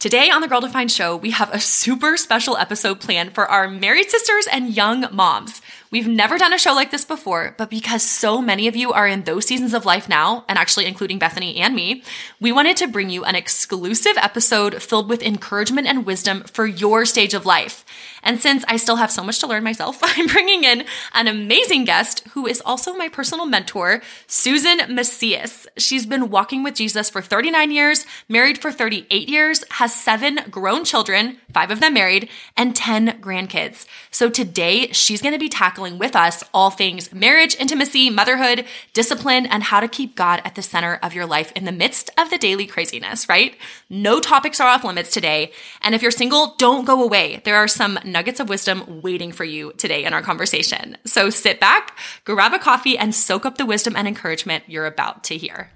Today on the Girl Defined Show, we have a super special episode planned for our married sisters and young moms. We've never done a show like this before, but because so many of you are in those seasons of life now, and actually including Bethany and me, we wanted to bring you an exclusive episode filled with encouragement and wisdom for your stage of life. And since I still have so much to learn myself, I'm bringing in an amazing guest who is also my personal mentor, Susan Macias. She's been walking with Jesus for 39 years, married for 38 years, has seven grown children, five of them married, and 10 grandkids. So today she's going to be tackling with us all things marriage, intimacy, motherhood, discipline, and how to keep God at the center of your life in the midst of the daily craziness, right? No topics are off limits today. And if you're single, don't go away. There are some nuggets of wisdom waiting for you today in our conversation. So sit back, grab a coffee, and soak up the wisdom and encouragement you're about to hear.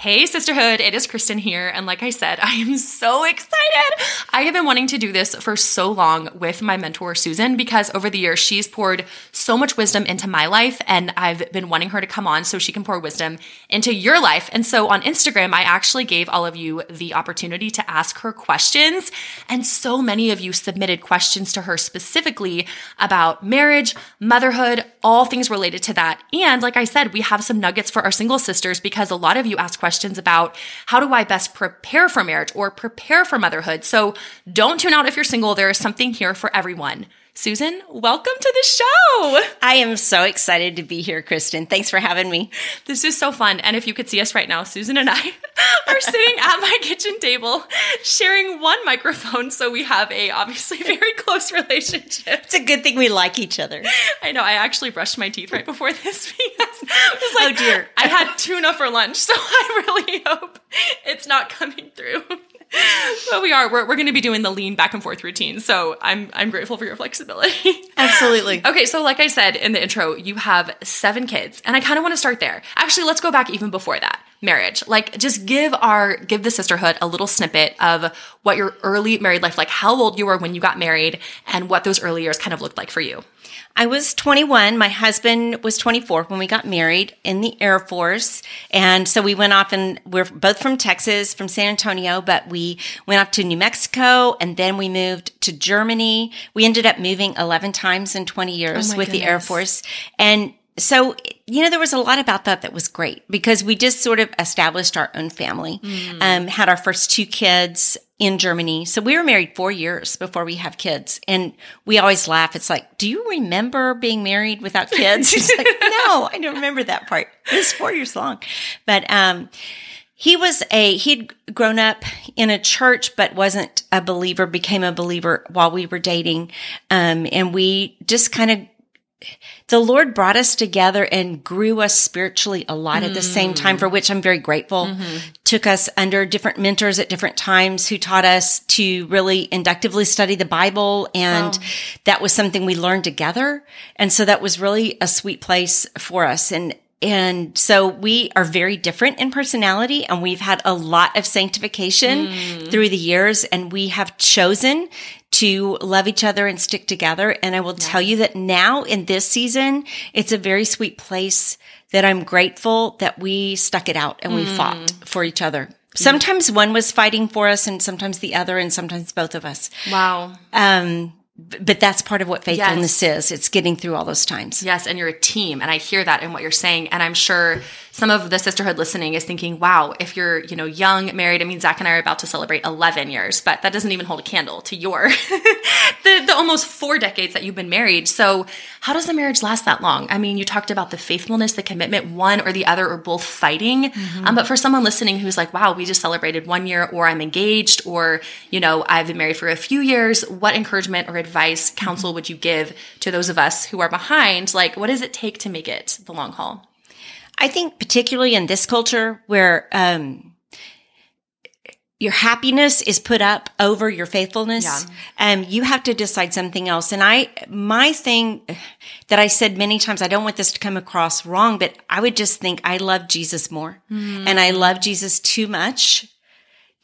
Hey, sisterhood, it is Kristen here. And like I said, I am so excited. I have been wanting to do this for so long with my mentor, Susan, because over the years, she's poured so much wisdom into my life. And I've been wanting her to come on so she can pour wisdom into your life. And so on Instagram, I actually gave all of you the opportunity to ask her questions. And so many of you submitted questions to her specifically about marriage, motherhood, all things related to that. And like I said, we have some nuggets for our single sisters because a lot of you asked questions questions about how do I best prepare for marriage or prepare for motherhood. So don't tune out if you're single. There is something here for everyone. Susan, welcome to the show. I am so excited to be here, Kristen. Thanks for having me. This is so fun. And if you could see us right now, Susan and I are sitting at my kitchen table sharing one microphone. So we have a obviously very close relationship. It's a good thing we like each other. I know. I actually brushed my teeth right before this was like, oh dear. I had tuna for lunch. So I really hope it's not coming through but we are. We're, we're going to be doing the lean back and forth routine. So I'm I'm grateful for your flexibility. Absolutely. okay, so like I said in the intro, you have seven kids, and I kind of want to start there. Actually, let's go back even before that. Marriage. Like just give our give the sisterhood a little snippet of what your early married life like, how old you were when you got married, and what those early years kind of looked like for you. I was 21. My husband was 24 when we got married in the Air Force. And so we went off and we're both from Texas, from San Antonio, but we went off to New Mexico and then we moved to Germany. We ended up moving 11 times in 20 years oh with goodness. the Air Force. And so, you know, there was a lot about that that was great because we just sort of established our own family, mm. um, had our first two kids in Germany. So we were married four years before we have kids. And we always laugh. It's like, do you remember being married without kids? He's like, no, I don't remember that part. It was four years long. But, um, he was a, he'd grown up in a church, but wasn't a believer, became a believer while we were dating. Um, and we just kind of the Lord brought us together and grew us spiritually a lot mm. at the same time, for which I'm very grateful. Mm-hmm. Took us under different mentors at different times who taught us to really inductively study the Bible. And oh. that was something we learned together. And so that was really a sweet place for us. And and so we are very different in personality and we've had a lot of sanctification mm. through the years and we have chosen to love each other and stick together. And I will yeah. tell you that now in this season, it's a very sweet place that I'm grateful that we stuck it out and we mm. fought for each other. Sometimes one was fighting for us and sometimes the other and sometimes both of us. Wow. Um, but that's part of what faithfulness yes. is. It's getting through all those times. Yes. And you're a team. And I hear that in what you're saying. And I'm sure some of the sisterhood listening is thinking, wow, if you're, you know, young, married, I mean, Zach and I are about to celebrate 11 years, but that doesn't even hold a candle to your, the, the almost four decades that you've been married. So how does the marriage last that long? I mean, you talked about the faithfulness, the commitment, one or the other or both fighting. Mm-hmm. Um, but for someone listening who's like, wow, we just celebrated one year or I'm engaged or, you know, I've been married for a few years. What encouragement or advice, counsel mm-hmm. would you give to those of us who are behind? Like, what does it take to make it the long haul? I think particularly in this culture where, um, your happiness is put up over your faithfulness. Yeah. Um, you have to decide something else. And I, my thing that I said many times, I don't want this to come across wrong, but I would just think I love Jesus more mm. and I love Jesus too much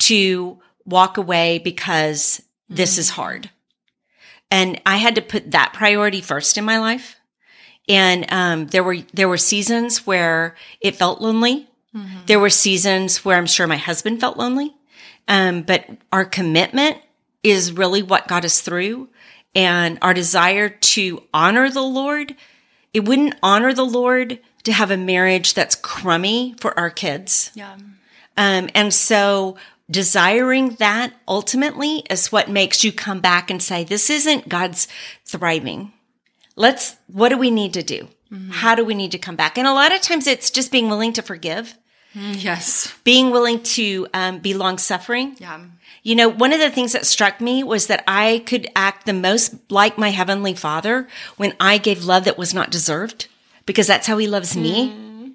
to walk away because mm. this is hard. And I had to put that priority first in my life. And um, there were there were seasons where it felt lonely. There were seasons where I'm sure my husband felt lonely. Um, but our commitment is really what got us through and our desire to honor the Lord. It wouldn't honor the Lord to have a marriage that's crummy for our kids. Yeah. Um, and so desiring that ultimately is what makes you come back and say, this isn't God's thriving. Let's, what do we need to do? Mm-hmm. How do we need to come back? And a lot of times it's just being willing to forgive, mm, Yes. being willing to um, be long suffering. Yeah. You know, one of the things that struck me was that I could act the most like my heavenly father when I gave love that was not deserved because that's how he loves me. Mm.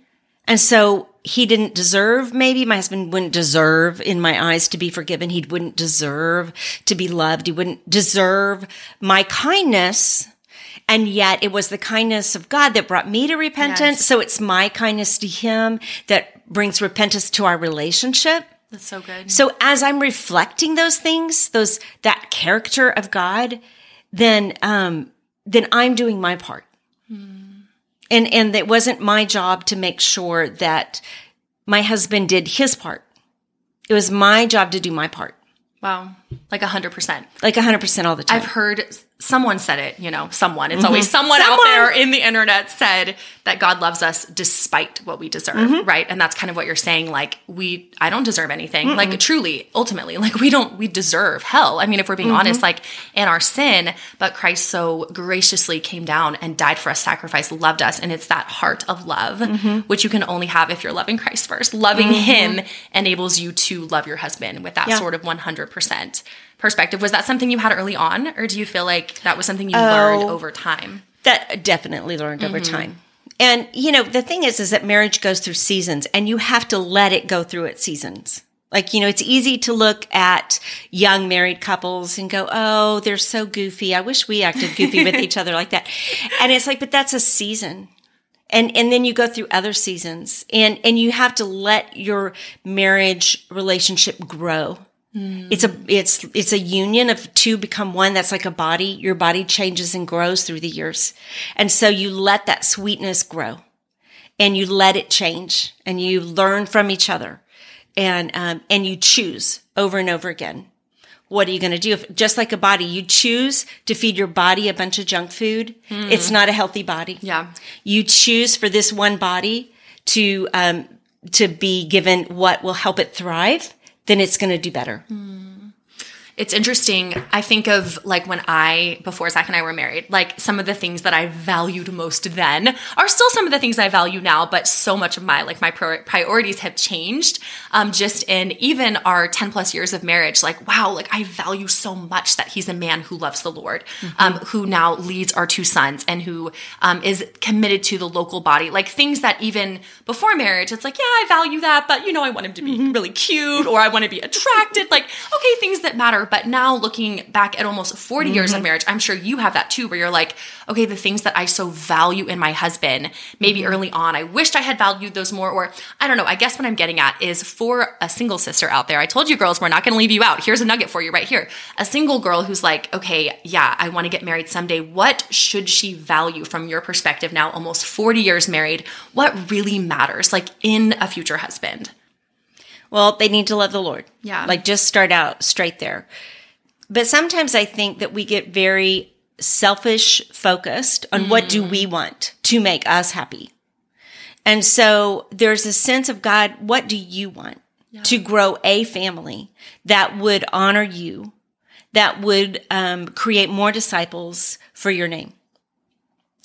And so he didn't deserve, maybe my husband wouldn't deserve in my eyes to be forgiven. He wouldn't deserve to be loved. He wouldn't deserve my kindness. And yet it was the kindness of God that brought me to repentance. Yes. So it's my kindness to him that brings repentance to our relationship. That's so good. So as I'm reflecting those things, those that character of God, then um then I'm doing my part. And and it wasn't my job to make sure that my husband did his part. It was my job to do my part. Wow. Like a hundred percent. Like 100% all the time. I've heard someone said it, you know, someone. It's always someone, out Mm-hmm. There in the internet said that God loves us despite what we deserve, Mm-hmm. right? And that's kind of what you're saying like we I don't deserve anything. Like truly, ultimately, like we don't we deserve hell. I mean, if we're being Mm-hmm. honest, like in our sin, but Christ so graciously came down and died for us, sacrificed, loved us, and it's that heart of love Mm-hmm. which you can only have if you're loving Christ first. Loving him enables you to love your husband with that Yeah. sort of 100% perspective. Was that something you had early on, or do you feel like that was something you learned Oh. over time? that definitely learned over Mm-hmm. time. And you know, the thing is is that marriage goes through seasons and you have to let it go through its seasons. Like, you know, it's easy to look at young married couples and go, "Oh, they're so goofy. I wish we acted goofy with each other like that." And it's like, but that's a season. And and then you go through other seasons and and you have to let your marriage relationship grow. It's a it's it's a union of two become one. That's like a body. Your body changes and grows through the years, and so you let that sweetness grow, and you let it change, and you learn from each other, and um, and you choose over and over again. What are you going to do? If, just like a body, you choose to feed your body a bunch of junk food. It's not a healthy body Yeah. you choose for this one body to um, to be given what will help it thrive, then it's going to do better. It's interesting. I think of like when I, before Zach and I were married, like some of the things that I valued most then are still some of the things I value now, but so much of my, like my prior- priorities have changed. Um, just in even our 10 plus years of marriage, like, wow, like I value so much that he's a man who loves the Lord, um, who now leads our two sons and who, um, is committed to the local body. Like things that even before marriage, it's like, yeah, I value that, but you know, I want him to be really cute or I want to be attracted. Like, okay, things that matter. But now looking back at almost 40 years of mm-hmm. marriage, I'm sure you have that too, where you're like, okay, the things that I so value in my husband, maybe mm-hmm. early on, I wished I had valued those more. Or I don't know. I guess what I'm getting at is for a single sister out there, I told you girls, we're not going to leave you out. Here's a nugget for you right here. A single girl who's like, okay, yeah, I want to get married someday. What should she value from your perspective now, almost 40 years married? What really matters, like in a future husband? Well, they need to love the Lord. Yeah. Like just start out straight there. But sometimes I think that we get very selfish focused on what do we want to make us happy. And so there's a sense of God, what do you want to grow a family that would honor you, that would um, create more disciples for your name?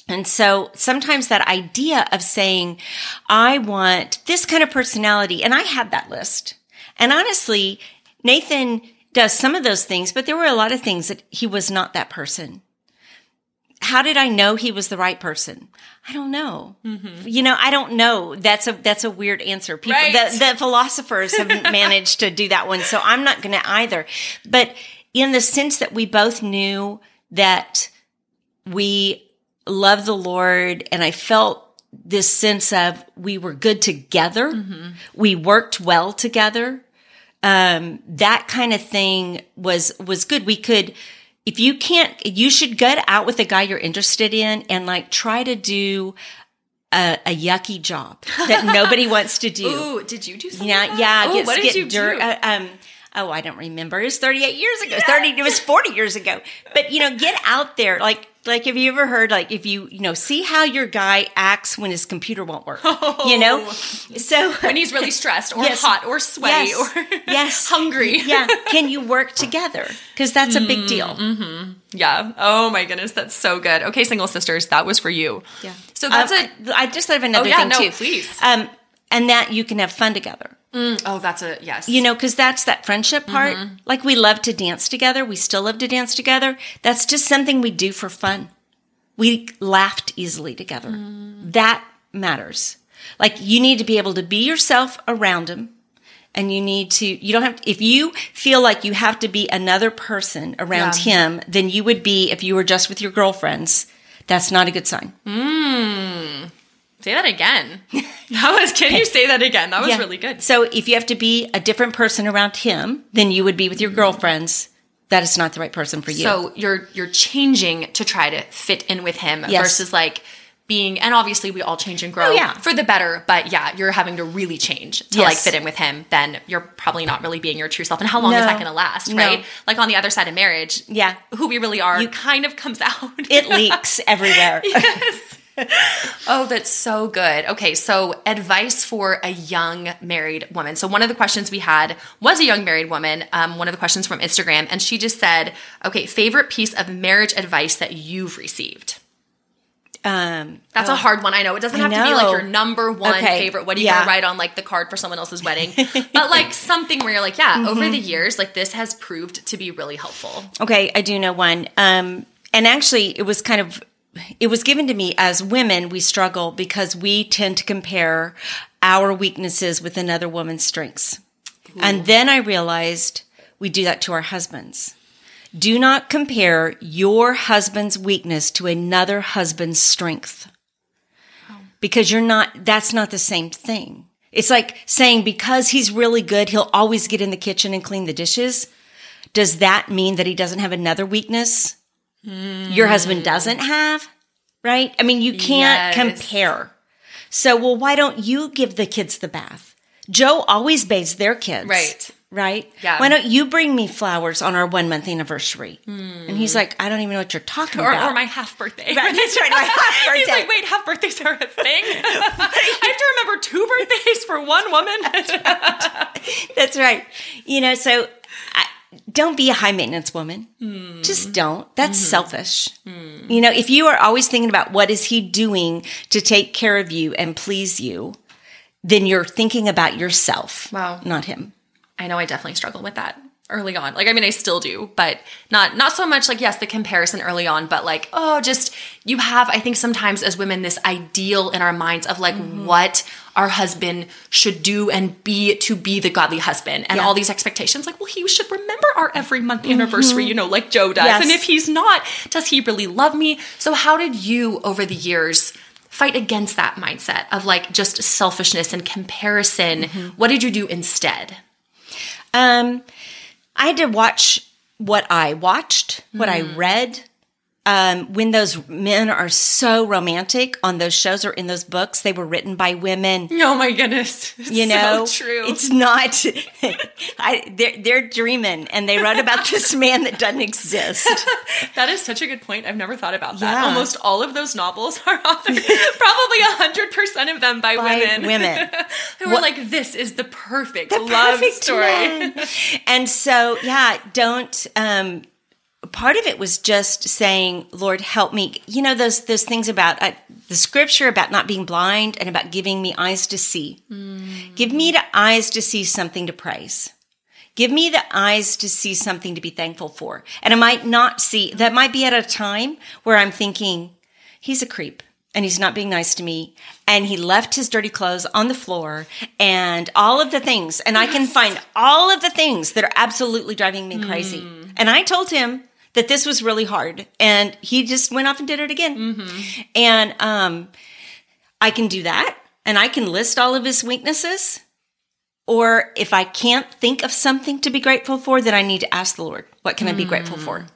And so sometimes that idea of saying, I want this kind of personality, and I had that list. And honestly, Nathan does some of those things, but there were a lot of things that he was not that person. How did I know he was the right person? I don't know. Mm-hmm. You know, I don't know. That's a that's a weird answer. People, Right. the, the philosophers haven't managed to do that one, so I'm not going to either. But in the sense that we both knew that we love the Lord and I felt this sense of we were good together. We worked well together. Um, that kind of thing was, was good. We could, if you can't, you should get out with the guy you're interested in and like try to do a, a yucky job that nobody wants to do. Ooh, did you do something? Yeah, like yeah. that? get- what did get you dirt- do? uh, um, oh, I don't remember. It was 38 years ago. 30. It was 40 years ago. But you know, get out there. Like, like have you ever heard? Like, if you you know, see how your guy acts when his computer won't work. You know, so when he's really stressed or Yes. hot or sweaty Yes. or Yes. hungry. yeah, can you work together? Because that's a big deal. mm-hmm. Yeah. Oh my goodness, that's so good. Okay, single sisters, that was for you. Yeah. So that's Um, a I, I just thought of another Oh, yeah, thing no, too. please. Um, and that you can have fun together. Oh, that's a yes. You know, because that's that friendship part. Mm-hmm. Like we love to dance together. We still love to dance together. That's just something we do for fun. We laughed easily together. Mm. That matters. Like you need to be able to be yourself around him. And you need to, you don't have, if you feel like you have to be another person around Yeah. him than you would be if you were just with your girlfriends, that's not a good sign. Say that again. That was. Can you say that again? That was Yeah. really good. So if you have to be a different person around him than you would be with your mm-hmm. girlfriends, that is not the right person for you. So you're you're changing to try to fit in with him Yes. versus like being and obviously we all change and grow Oh, yeah. for the better but yeah you're having to really change to like fit in with him then you're probably not really being your true self and how long is that going to last No. right like on the other side of marriage yeah, who we really are kind of comes out it leaks everywhere. Oh, that's so good. Okay, so advice for a young married woman. So one of the questions we had was a young married woman. Um, one of the questions from Instagram, and she just said, "Okay, favorite piece of marriage advice that you've received." Um, That's a hard one. I know it doesn't have to be like your number one Okay, favorite. What are you yeah. gonna write on like the card for someone else's wedding? but like something where you're like, yeah, over Mm-hmm. the years, like this has proved to be really helpful. okay, I do know one. Um, and actually, it was kind of, it was given to me as women. We struggle because we tend to compare our weaknesses with another woman's strengths. And then I realized we do that to our husbands. Do not compare your husband's weakness to another husband's strength. Oh. Because you're not, that's not the same thing. It's like saying because he's really good, he'll always get in the kitchen and clean the dishes. Does that mean that he doesn't have another weakness your husband doesn't hmm. have? Right? I mean, you can't Yes. compare. So, well, why don't you give the kids the bath? Joe always bathes their kids. Right. Right? Yeah. Why don't you bring me flowers on our one month anniversary? Hmm. And he's like, I don't even know what you're talking Or, about. or my half birthday. Right, that's right, my half birthday. He's like, wait, half birthdays are a thing? I have to remember two birthdays for one woman? That's right. You know, so don't be a high maintenance woman. Just don't. That's selfish. You know, if you are always thinking about what is he doing to take care of you and please you, then you're thinking about yourself, Wow. not him. I know I definitely struggle with that early on. Like I mean I still do, but not not so much like yes, the comparison early on, but like oh just you have I think sometimes as women this ideal in our minds of like mm-hmm. what our husband should do and be to be the godly husband and Yeah. all these expectations like well he should remember our every month mm-hmm. anniversary, you know, like Joe does. Yes. And if he's not, does he really love me? So how did you over the years fight against that mindset of like just selfishness and comparison? Mm-hmm. What did you do instead? Um, I had to watch what I watched, what I mm. read. Um, when those men are so romantic on those shows or in those books, they were written by women. Oh my goodness. It's You know, so true. it's not. I, they're they're dreaming, and they wrote about this man that doesn't exist. that is such a good point. I've never thought about that. Yeah. Almost all of those novels are authored, probably hundred percent of them by, By women. women. Who were like, this is the perfect The love perfect story. man. And so, yeah, don't. Um, part of it was just saying, "Lord, help me." You know those those things about uh, the scripture about not being blind and about giving me eyes to see. Give me the eyes to see something to praise. Give me the eyes to see something to be thankful for. And I might not see that might be at a time where I'm thinking, he's a creep and he's not being nice to me. And he left his dirty clothes on the floor and all of the things. And I can find all of the things that are absolutely driving me crazy. And I told him that this was really hard. And he just went off and did it again. And um, I can do that. And I can list all of his weaknesses. Or if I can't think of something to be grateful for, then I need to ask the Lord, what can I be grateful for?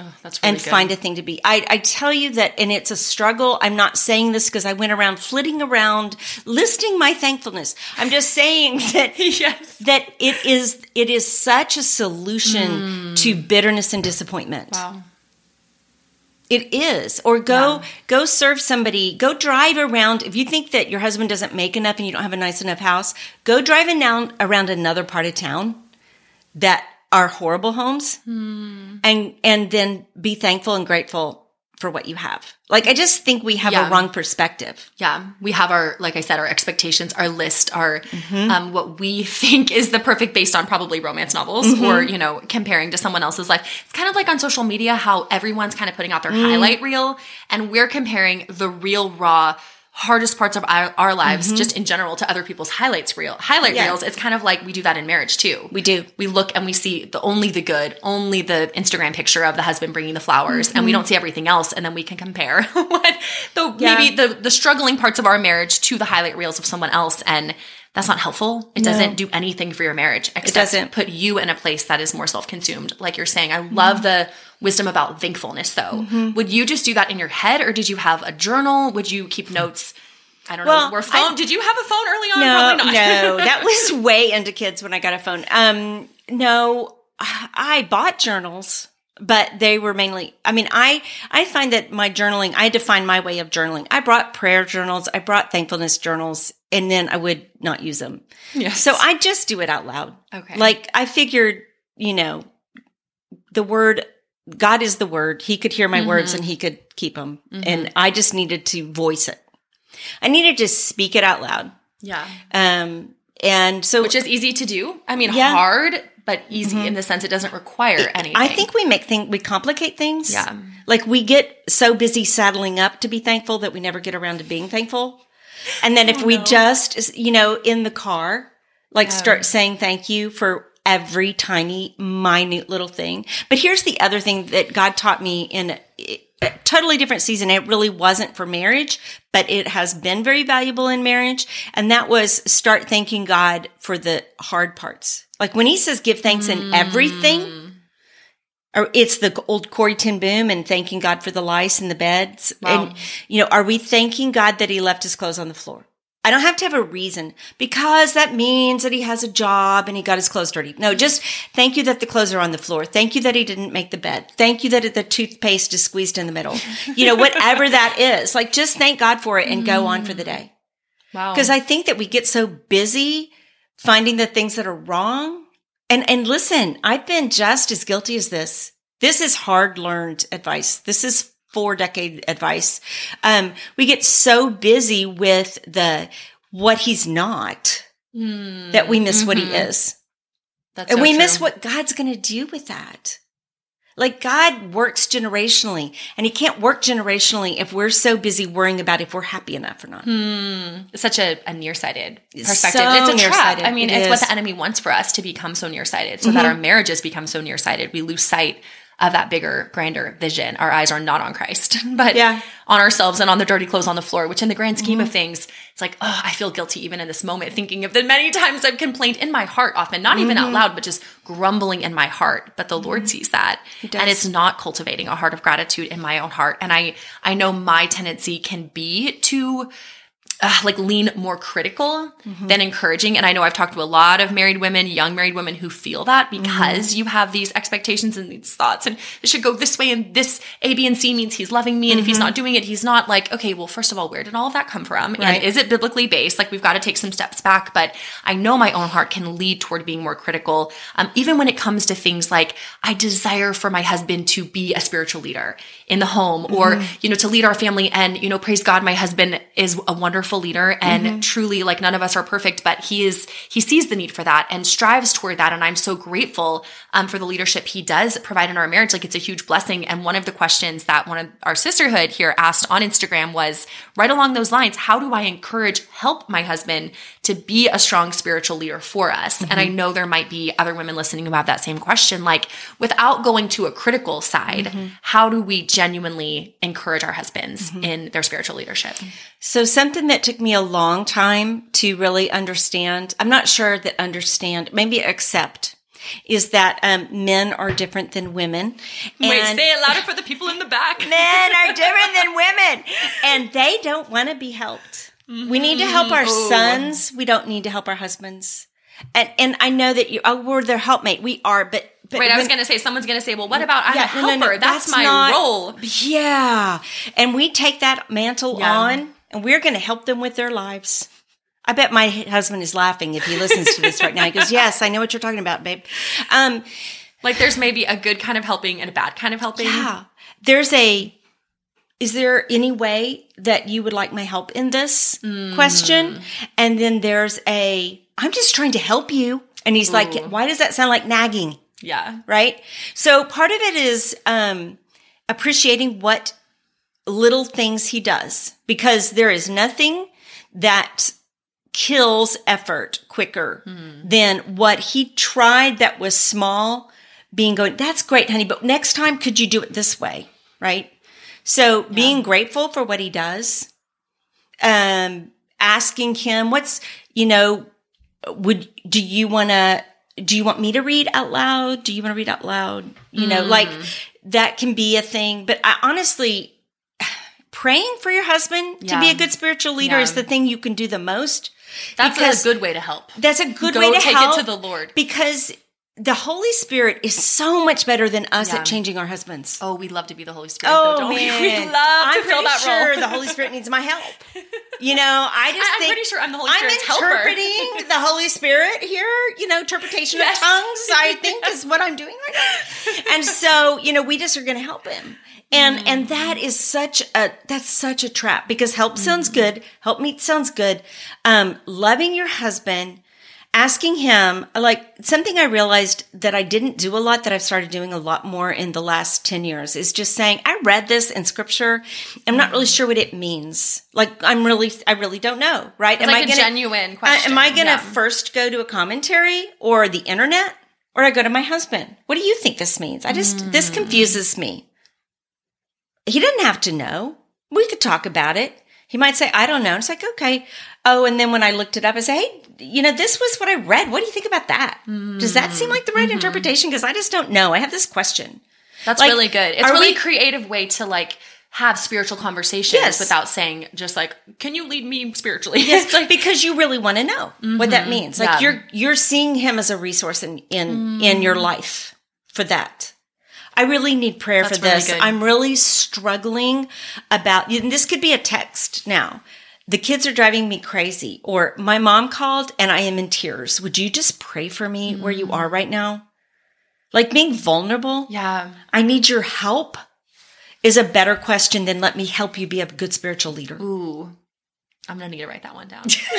Oh, that's really and good. find a thing to be. I, I tell you that, and it's a struggle. I'm not saying this because I went around flitting around listing my thankfulness. I'm just saying that yes. that it is it is such a solution mm. to bitterness and disappointment. Wow. It is. Or go Yeah. go serve somebody. Go drive around. If you think that your husband doesn't make enough and you don't have a nice enough house, go driving down around another part of town that are horrible homes, Hmm. and and then be thankful and grateful for what you have. Like I just think we have Yeah. a wrong perspective. Yeah, we have our, like I said, our expectations, our list, our Mm-hmm. um, what we think is the perfect based on probably romance novels Mm-hmm. or you know comparing to someone else's life. It's kind of like on social media how everyone's kind of putting out their Mm. highlight reel, and we're comparing the real raw. Hardest parts of our, our lives, just in general, to other people's highlights reel highlight Mm-hmm. Reels. It's kind of like we do that in marriage too. We do. We look and we see the only the good, only the Instagram picture of the husband bringing the flowers, and Mm-hmm. we don't see everything else. And then we can compare what the Yeah. maybe the the struggling parts of our marriage to the highlight reels of someone else, and that's not helpful. It doesn't do anything for your marriage. Except doesn't. put you in a place that is more self consumed. Like you're saying, I love the wisdom about thankfulness. Though, Mm-hmm. would you just do that in your head, or did you have a journal? Would you keep notes? I don't Well, know. Were phone? I- did you have a phone early on? No, no, that was way into kids when I got a phone. Um, no, I bought journals, but they were mainly. I mean, I I find that my journaling. I define my way of journaling. I brought prayer journals. I brought thankfulness journals, and then I would not use them. Yes. So I just do it out loud. Okay. Like I figured, you know, the word God is the word. He could hear my words Mm-hmm. and he could keep them. And I just needed to voice it. I needed to speak it out loud. yeah. Um, and so which is easy to do. I mean, Yeah. Mm-hmm. hard, but easy in the sense it doesn't require anything. I think we make things, we complicate things. Yeah. Like we get so busy saddling up to be thankful that we never get around to being thankful. And then if oh, we just, you know, in the car, like start oh. saying thank you for every tiny, minute little thing. But here's the other thing that God taught me in a, a totally different season. It really wasn't for marriage, but it has been very valuable in marriage. And that was start thanking God for the hard parts. Like when he says give thanks in everything, mm. Or it's the old Corrie Ten Boom and thanking God for the lice in the beds. Wow. And, you know, are we thanking God that he left his clothes on the floor? I don't have to have a reason because that means that he has a job and he got his clothes dirty. No, just thank you that the clothes are on the floor. Thank you that he didn't make the bed. Thank you that the toothpaste is squeezed in the middle. You know, whatever that is, like just thank God for it and go mm. on for the day. wow. Because I think that we get so busy finding the things that are wrong. And and listen, I've been just as guilty as this. This is hard learned advice. This is four decade advice. Um, we get so busy with the what he's not that we miss what he is. That's And so we true. miss what God's going to do with that. Like God works generationally and he can't work generationally if we're so busy worrying about if we're happy enough or not. It's such a, a nearsighted perspective. so it's a trap. I mean, It it's what is. Mm-hmm. the enemy wants for us to become so nearsighted, so that our marriages become so nearsighted. We lose sight of that bigger, grander vision. Our eyes are not on Christ, but Yeah. Mm-hmm. on ourselves and on the dirty clothes on the floor. Which, in the grand scheme of things, it's like, oh, I feel guilty even in this moment, thinking of the many times I've complained in my heart, often not even Mm-hmm. out loud, but just grumbling in my heart. But the Lord sees that, and it's not cultivating a heart of gratitude in my own heart. And I, I know my tendency can be to uh, like lean more critical than encouraging. And I know I've talked to a lot of married women, young married women who feel that because you have these expectations and these thoughts and it should go this way and this A, B, and C means he's loving me. And if he's not doing it, he's not like, okay, well, first of all, where did all of that come from? Right. And is it biblically based? Like we've got to take some steps back. But I know my own heart can lead toward being more critical. Um, even when it comes to things like I desire for my husband to be a spiritual leader in the home or, you know, to lead our family. And, you know, praise God, my husband is a wonderful leader and mm-hmm. truly like none of us are perfect, but he is, he sees the need for that and strives toward that. And I'm so grateful um, for the leadership he does provide in our marriage. Like it's a huge blessing. And one of the questions that one of our sisterhood here asked on Instagram was right along those lines. How do I encourage, help my husband to be a strong spiritual leader for us? And I mm-hmm. know there might be other women listening who have that same question. Like without going to a critical side, mm-hmm. how do we genuinely encourage our husbands in their spiritual leadership? So something that took me a long time to really understand, I'm not sure that understand, maybe accept, is that um, men are different than women. Wait, say it louder for the people in the back. men are different than women, and they don't want to be helped. We need to help our Oh. sons. We don't need to help our husbands. And and I know that you, oh, we're their helpmate. We are, but. but Wait, I was gonna say someone's gonna say, well, what about I'm Yeah, a no, no, helper? no, that's, my not- role. Yeah. And we take that mantle Yeah. on and we're going to help them with their lives. I bet my husband is laughing if he listens to this right now. He goes, Yes, I know what you're talking about, babe. Um, Like there's maybe a good kind of helping and a bad kind of helping. yeah. There's a, is there any way that you would like my help in this Mm. question? And then there's a, I'm just trying to help you. And he's like, Why does that sound like nagging? Yeah. right? So part of it is um, appreciating what little things he does because there is nothing that kills effort quicker than what he tried that was small being going that's great honey but next time could you do it this way? Right? So being grateful for what he does um asking him what's you know would do you want to do you want me to read out loud? Do you want to read out loud? You know like that can be a thing but I, honestly praying for your husband to be a good spiritual leader Yeah. is the thing you can do the most That's a good way to help. that's a good Go way to take help it to the Lord. because the holy spirit is so much better than us Yeah. at changing our husbands Oh, we love to be the Holy Spirit. Oh though, don't man, we? We love I'm to fill pretty that sure role. the Holy Spirit needs my help. You know, I just I- I'm pretty sure I'm the Holy I'm Spirit's helper. the Holy Spirit here. You know, interpretation Yes. of tongues. I think is what I'm doing right now. And so, you know, we just are going to help him. And and that is such a that's such a trap because help sounds good, help meet sounds good. Um, loving your husband, asking him like something I realized that I didn't do a lot that I've started doing a lot more in the last 10 years is just saying, I read this in scripture. I'm not really sure what it means. Like I'm really, I really don't know, right? It's like a genuine uh, question. am I going to Yeah. first go to a commentary or the internet or I go to my husband? What do you think this means? I just, this Mm. confuses me. He doesn't have to know. We could talk about it. He might say, I don't know. It's like, okay. Oh, and then when I looked it up, I say, hey, you know, this was what I read. What do you think about that? Does that seem like the right interpretation? Because I just don't know. I have this question. That's Like, really good. It's really we- creative way to like have spiritual conversations Yes. without saying just like, "Can you lead me spiritually?" Yes, it's like because you really want to know what that means. Like Yeah. Mm. you're you're seeing him as a resource in in in your life for that. I really need prayer That's for this. good. I'm really struggling about and this could be a text now. The kids are driving me crazy or my mom called and I am in tears. Would you just pray for me where Mm. you are right now? Like being vulnerable. yeah. I need your help is a better question than let me help you be a good spiritual leader. Ooh. I'm gonna need to write that one down.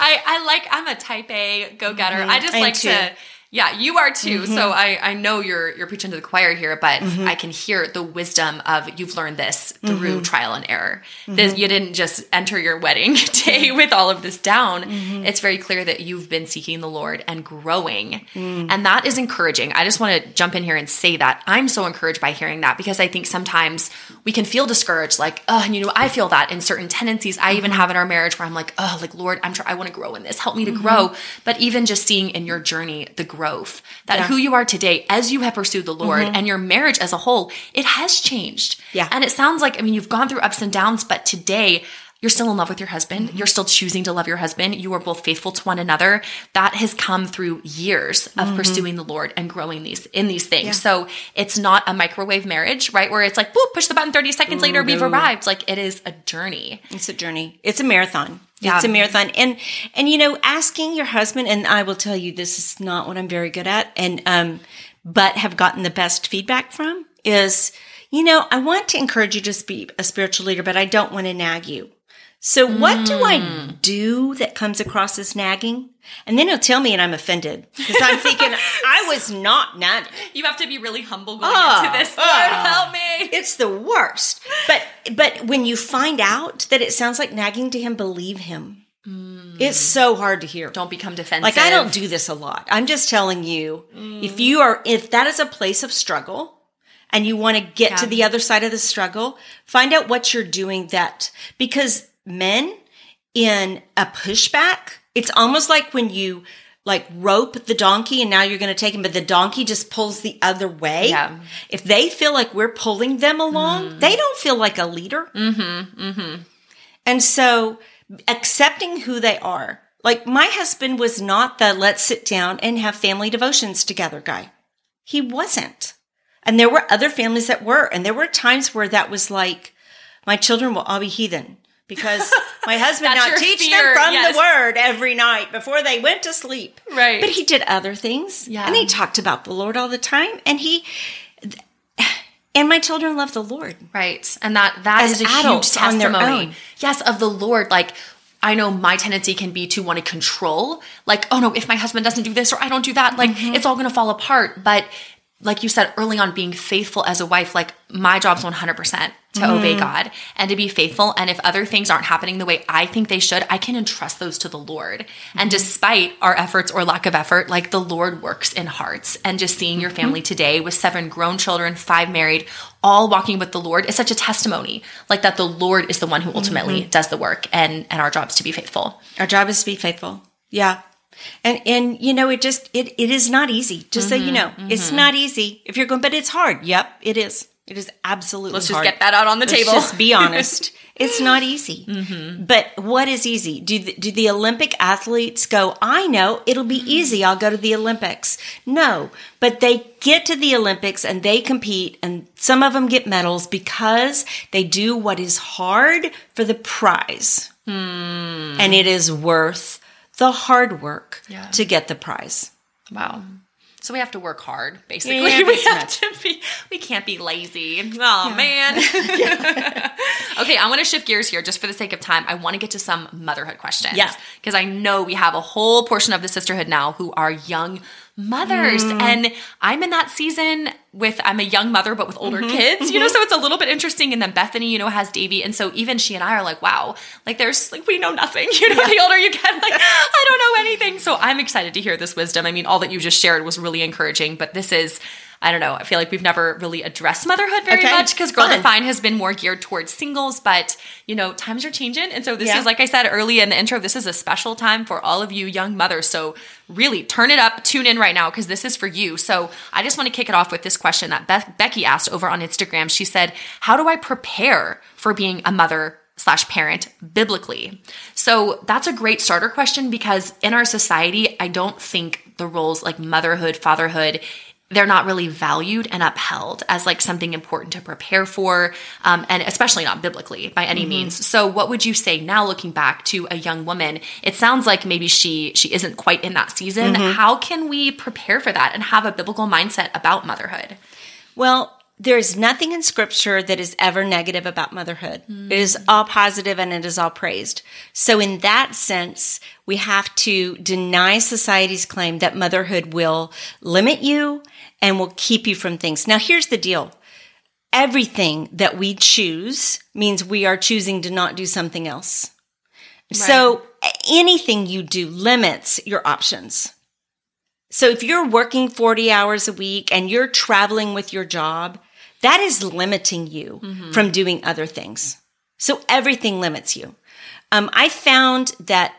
I, I like I'm a type A go getter. I just I like to yeah, you are too. So mm-hmm. I, I know you're you're preaching to the choir here, but mm-hmm. I can hear the wisdom of you've learned this through mm-hmm. trial and error. This, you didn't just enter your wedding day with all of this down. It's very clear that you've been seeking the Lord and growing. Mm. And that is encouraging. I just want to jump in here and say that I'm so encouraged by hearing that because I think sometimes we can feel discouraged, like, oh, and you know, I feel that in certain tendencies I even have in our marriage where I'm like, oh, like Lord, I'm trying, I want to grow in this. Help me to grow. But even just seeing in your journey the growth that who you are today as you have pursued the Lord mm-hmm. and your marriage as a whole, it has changed. Yeah. And it sounds like, I mean, you've gone through ups and downs, but today you're still in love with your husband. Mm-hmm. You're still choosing to love your husband. You are both faithful to one another. That has come through years of mm-hmm. pursuing the Lord and growing these in these things. So it's not a microwave marriage, right? Where it's like, whoop, push the button 30 seconds later, we've arrived. Like it is a journey. It's a journey. It's a marathon. Yeah. It's a marathon. And and you know, asking your husband, and I will tell you this is not what I'm very good at, and um, but have gotten the best feedback from is, you know, I want to encourage you to be a spiritual leader, but I don't want to nag you. So what do I Mm. do that comes across as nagging? And then he'll tell me and I'm offended because I'm thinking I was not nagging. You have to be really humble going Ah, into this. Lord, ah. help me. It's the worst. But but when you find out that it sounds like nagging to him, believe him. It's so hard to hear. Don't become defensive. Like I don't do this a lot. I'm just telling you, if you are if that is a place of struggle and you want to get to the other side of the struggle, find out what you're doing that because men in a pushback, it's almost like when you like rope the donkey and now you're going to take him, but the donkey just pulls the other way. Yeah. If they feel like we're pulling them along, they don't feel like a leader. Mm-hmm. Mm-hmm. And so accepting who they are. Like my husband was not the let's sit down and have family devotions together guy. He wasn't. And there were other families that were. And there were times where that was like, my children will all be heathen because my husband not teach fear, them from yes. the word every night before they went to sleep. Right. But he did other things. Yeah. And he talked about the Lord all the time. And he, and my children love the Lord. Right. And that that As is a huge adults on their testimony. Yes, of the Lord. Like I know my tendency can be to want to control. Like, oh no, if my husband doesn't do this or I don't do that, like Mm-hmm. it's all gonna fall apart. But like you said early on, being faithful as a wife, like my job's 100% to obey Mm-hmm. God and to be faithful. And if other things aren't happening the way I think they should, I can entrust those to the Lord. Mm-hmm. And despite our efforts or lack of effort, like the Lord works in hearts. And just seeing your Mm-hmm. family today with seven grown children, five married, all walking with the Lord is such a testimony. Like that the Lord is the one who ultimately Mm-hmm. does the work and and our job is to be faithful. Our job is to be faithful. Yeah. And and you know, it just it it is not easy. Just so you mm-hmm, know. It's mm-hmm. not easy. If you're going but it's hard. Yep, it is. It is absolutely Let's just get that out on the Let's table. just be honest. It's not easy. Mm-hmm. But what is easy? Do the, do the Olympic athletes go, I know it'll be easy. I'll go to the Olympics. No, but they get to the Olympics and they compete and some of them get medals because they do what is hard for the prize. Hmm. And it is worth the hard work Yeah. to get the prize. Wow. So we have to work hard, basically. Yeah, we have to be we can't be lazy. Oh man. okay, I want to shift gears here just for the sake of time. I want to get to some motherhood questions. Yeah. Because I know we have a whole portion of the sisterhood now who are young mothers. Mm. And I'm in that season with I'm a young mother but with older Mm-hmm. kids, you know, so it's a little bit interesting. And then Bethany, you know, has Davy. And so even she and I are like, wow, like there's like we know nothing. You know, the older you get, like I don't know anything. So I'm excited to hear this wisdom. I mean, all that you just shared was really encouraging, but this is I don't know. I feel like we've never really addressed motherhood very Okay, much because Girl fun. Define has been more geared towards singles, but you know, times are changing. And so this Yeah. is, like I said early in the intro, this is a special time for all of you young mothers. So really turn it up, tune in right now because this is for you. So I just want to kick it off with this question that Beth- Becky asked over on Instagram. She said, How do I prepare for being a mother? slash parent biblically. So that's a great starter question because in our society, I don't think the roles like motherhood, fatherhood, they're not really valued and upheld as like something important to prepare for, um, and especially not biblically by any mm-hmm. means. So, what would you say now, looking back to a young woman? It sounds like maybe she she isn't quite in that season. Mm-hmm. How can we prepare for that and have a biblical mindset about motherhood? Well, there's nothing in scripture that is ever negative about motherhood. It is mm. all positive and it is all praised. So in that sense, we have to deny society's claim that motherhood will limit you and will keep you from things. Now here's the deal. Everything that we choose means we are choosing to not do something else. So anything you do limits your options. So if you're working 40 hours a week and you're traveling with your job, that is limiting you from doing other things. So everything limits you. Um, I found that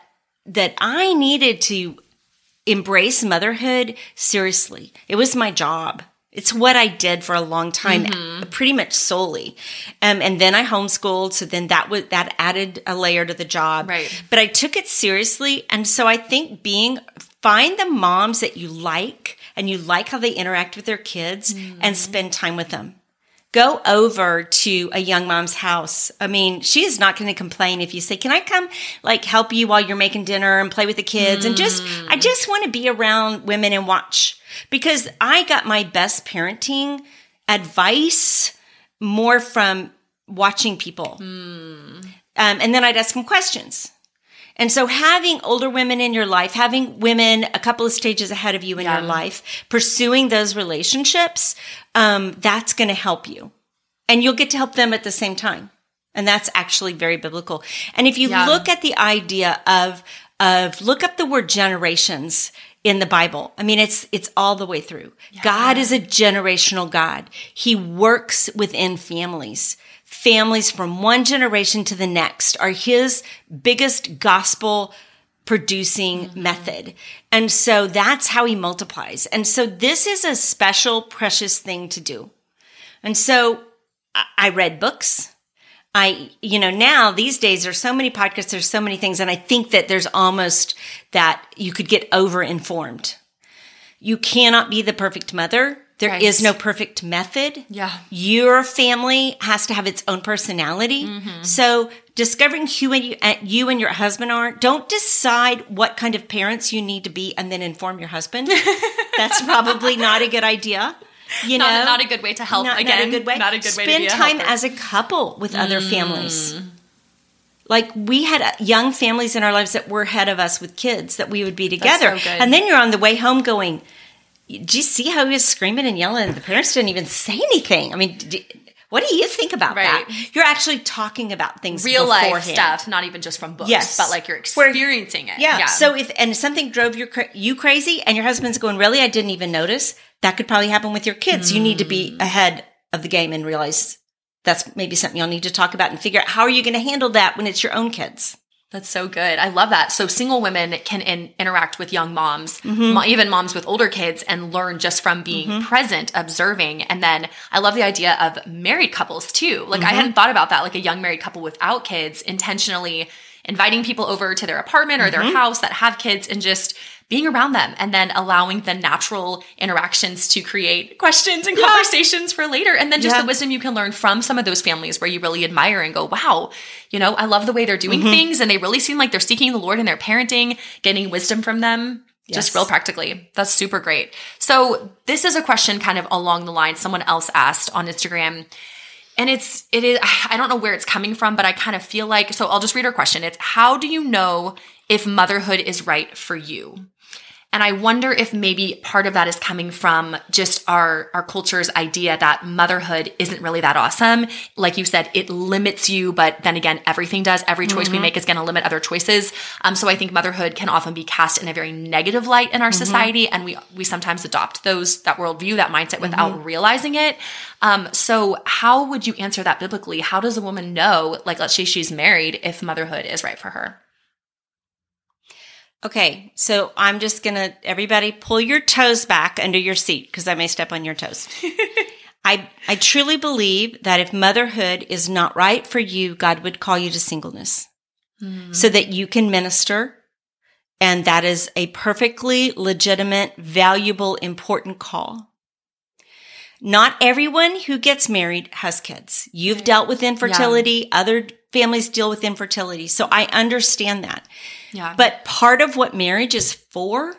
that I needed to embrace motherhood seriously. It was my job. It's what I did for a long time, pretty much solely. Um, and then I homeschooled, so then that was that added a layer to the job. Right. But I took it seriously, and so I think being find the moms that you like and you like how they interact with their kids and spend time with them. Go over to a young mom's house. I mean, she is not going to complain if you say, "Can I come like help you while you're making dinner and play with the kids?" And just I just want to be around women and watch because I got my best parenting advice more from watching people. Um, and then I'd ask them questions. And so having older women in your life, having women a couple of stages ahead of you in Yeah. your life, pursuing those relationships, um, that's going to help you. And you'll get to help them at the same time. And that's actually very biblical. And if you Yeah. look at the idea of, of look up the word generations in the Bible. I mean, it's, it's all the way through. God is a generational God. He works within families families from one generation to the next are his biggest gospel producing mm-hmm. method. And so that's how he multiplies. And so this is a special, precious thing to do. And so I- I read books. I, you know, now these days there's so many podcasts, there's so many things. And I think that there's almost that you could get over informed. You cannot be the perfect mother. There is Right. no perfect method. Yeah. Your family has to have its own personality. Mm-hmm. So discovering who and you, uh, you and your husband are, don't decide what kind of parents you need to be and then inform your husband. That's probably not a good idea. You know, Not, not a good way to help. not, Again, not a good way. Not a good way Spend to be time. Mm. as a couple with other families. Like we had uh, young families in our lives that were ahead of us with kids that we would be together, so and then you're on the way home going, "Do you see how he was screaming and yelling? The parents didn't even say anything. I mean." d what do you think about Right. that? You're actually talking about things real life stuff, not even just from books, Yes. but like you're Where- experiencing it. Yeah. So if and something drove your you crazy, and your husband's going, "Really? I didn't even notice." That could probably happen with your kids. You need to be Mm. ahead of the game and realize that's maybe something you'll need to talk about and figure out how are you going to handle that when it's your own kids. That's so good. I love that. So single women can in, interact with young moms, Mm-hmm. mo- even moms with older kids, and learn just from being present, observing. And then I love the idea of married couples too. Like Mm-hmm. I hadn't thought about that, like a young married couple without kids, intentionally inviting people over to their apartment or their Mm-hmm. house that have kids and just being around them and then allowing the natural interactions to create questions and conversations for later. And then just Yeah. the wisdom you can learn from some of those families where you really admire and go, wow, you know, I love the way they're doing Mm-hmm. things and they really seem like they're seeking the Lord in their parenting, getting wisdom from them. Just real practically. That's super great. So this is a question kind of along the line someone else asked on Instagram. And it's, it is, I don't know where it's coming from, but I kind of feel like, so I'll just read her question. It's how do you know if motherhood is right for you? And I wonder if maybe part of that is coming from just our, our culture's idea that motherhood isn't really that awesome. Like you said, it limits you, but then again, everything does. Every choice we make is going to limit other choices. Um, so I think motherhood can often be cast in a very negative light in our society. And we, we sometimes adopt those, that worldview, that mindset without realizing it. Um, so how would you answer that biblically? How does a woman know, like, let's say she's married, if motherhood is right for her? Okay, so I'm just gonna everybody pull your toes back under your seat because I may step on your toes. I I truly believe that if motherhood is not right for you, God would call you to singleness hmm. so that you can minister. And that is a perfectly legitimate, valuable, important call. Not everyone who gets married has kids. You've dealt with infertility. Other families deal with infertility. So I understand that. Yeah. But part of what marriage is for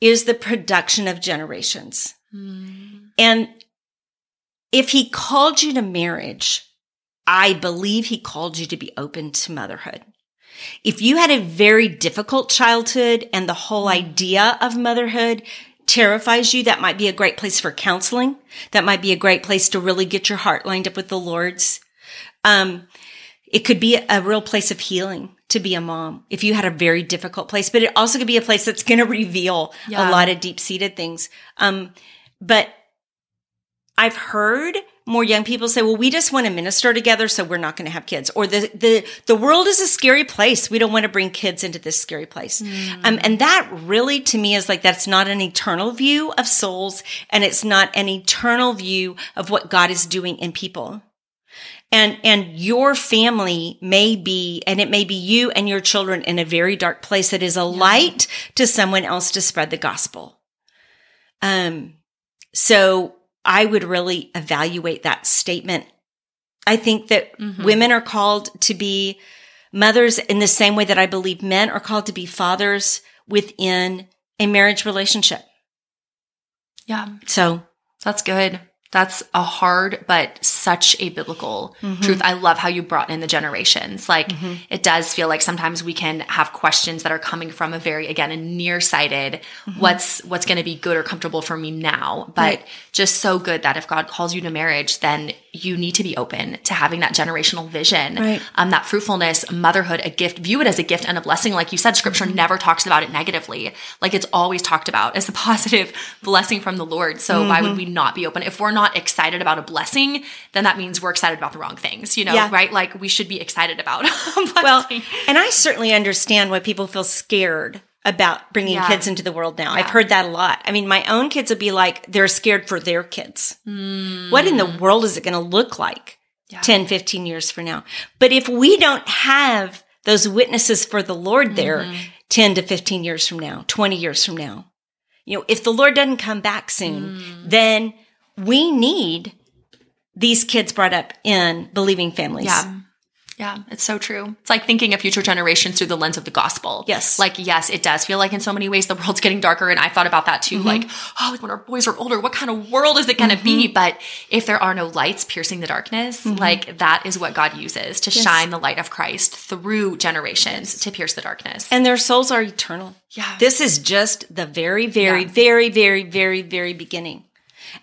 is the production of generations. And if he called you to marriage, I believe he called you to be open to motherhood. If you had a very difficult childhood and the whole idea of motherhood terrifies you, that might be a great place for counseling. That might be a great place to really get your heart lined up with the Lord's. Um, it could be a real place of healing to be a mom if you had a very difficult place, but it also could be a place that's going to reveal Yeah. a lot of deep seated things. Um, but I've heard more young people say, well, we just want to minister together, so we're not going to have kids. Or the, the, the world is a scary place. We don't want to bring kids into this scary place. Um, and that really to me is like, that's not an eternal view of souls. And it's not an eternal view of what God is doing in people. And, and your family may be, and it may be you and your children in a very dark place that is a light to someone else to spread the gospel. Um, so I would really evaluate that statement. I think that women are called to be mothers in the same way that I believe men are called to be fathers within a marriage relationship. yeah. So That's good. That's a hard but such a biblical mm-hmm. truth. I love how you brought in the generations. Like mm-hmm. it does feel like sometimes we can have questions that are coming from a very again a nearsighted mm-hmm. what's what's going to be good or comfortable for me now. But Right. just so good that if God calls you to marriage, then you need to be open to having that generational vision. Right. Um that fruitfulness, motherhood, a gift, view it as a gift and a blessing. Like you said, scripture never talks about it negatively. Like it's always talked about as a positive blessing from the Lord. So why would we not be open if we're not not excited about a blessing, then that means we're excited about the wrong things, you know, Yeah. right? Like we should be excited about Well, and I certainly understand why people feel scared about bringing Yeah. kids into the world now. I've heard that a lot. I mean, my own kids would be like, they're scared for their kids. What in the world is it going to look like. Yeah. 10, 15 years from now? But if we don't have those witnesses for the Lord there Mm-hmm. 10 to 15 years from now, 20 years from now, you know, if the Lord doesn't come back soon, Mm. then we need these kids brought up in believing families. Yeah. Yeah, it's so true. It's like thinking of future generations through the lens of the gospel. Yes. Like, yes, it does feel like in so many ways the world's getting darker. And I thought about that too. Mm-hmm. Like, oh, like when our boys are older, what kind of world is it going to be? Mm-hmm. But if there are no lights piercing the darkness, like that is what God uses to shine the light of Christ through generations to pierce the darkness. And their souls are eternal. Yeah. This is just the very, very, Yeah. very, very, very, very beginning.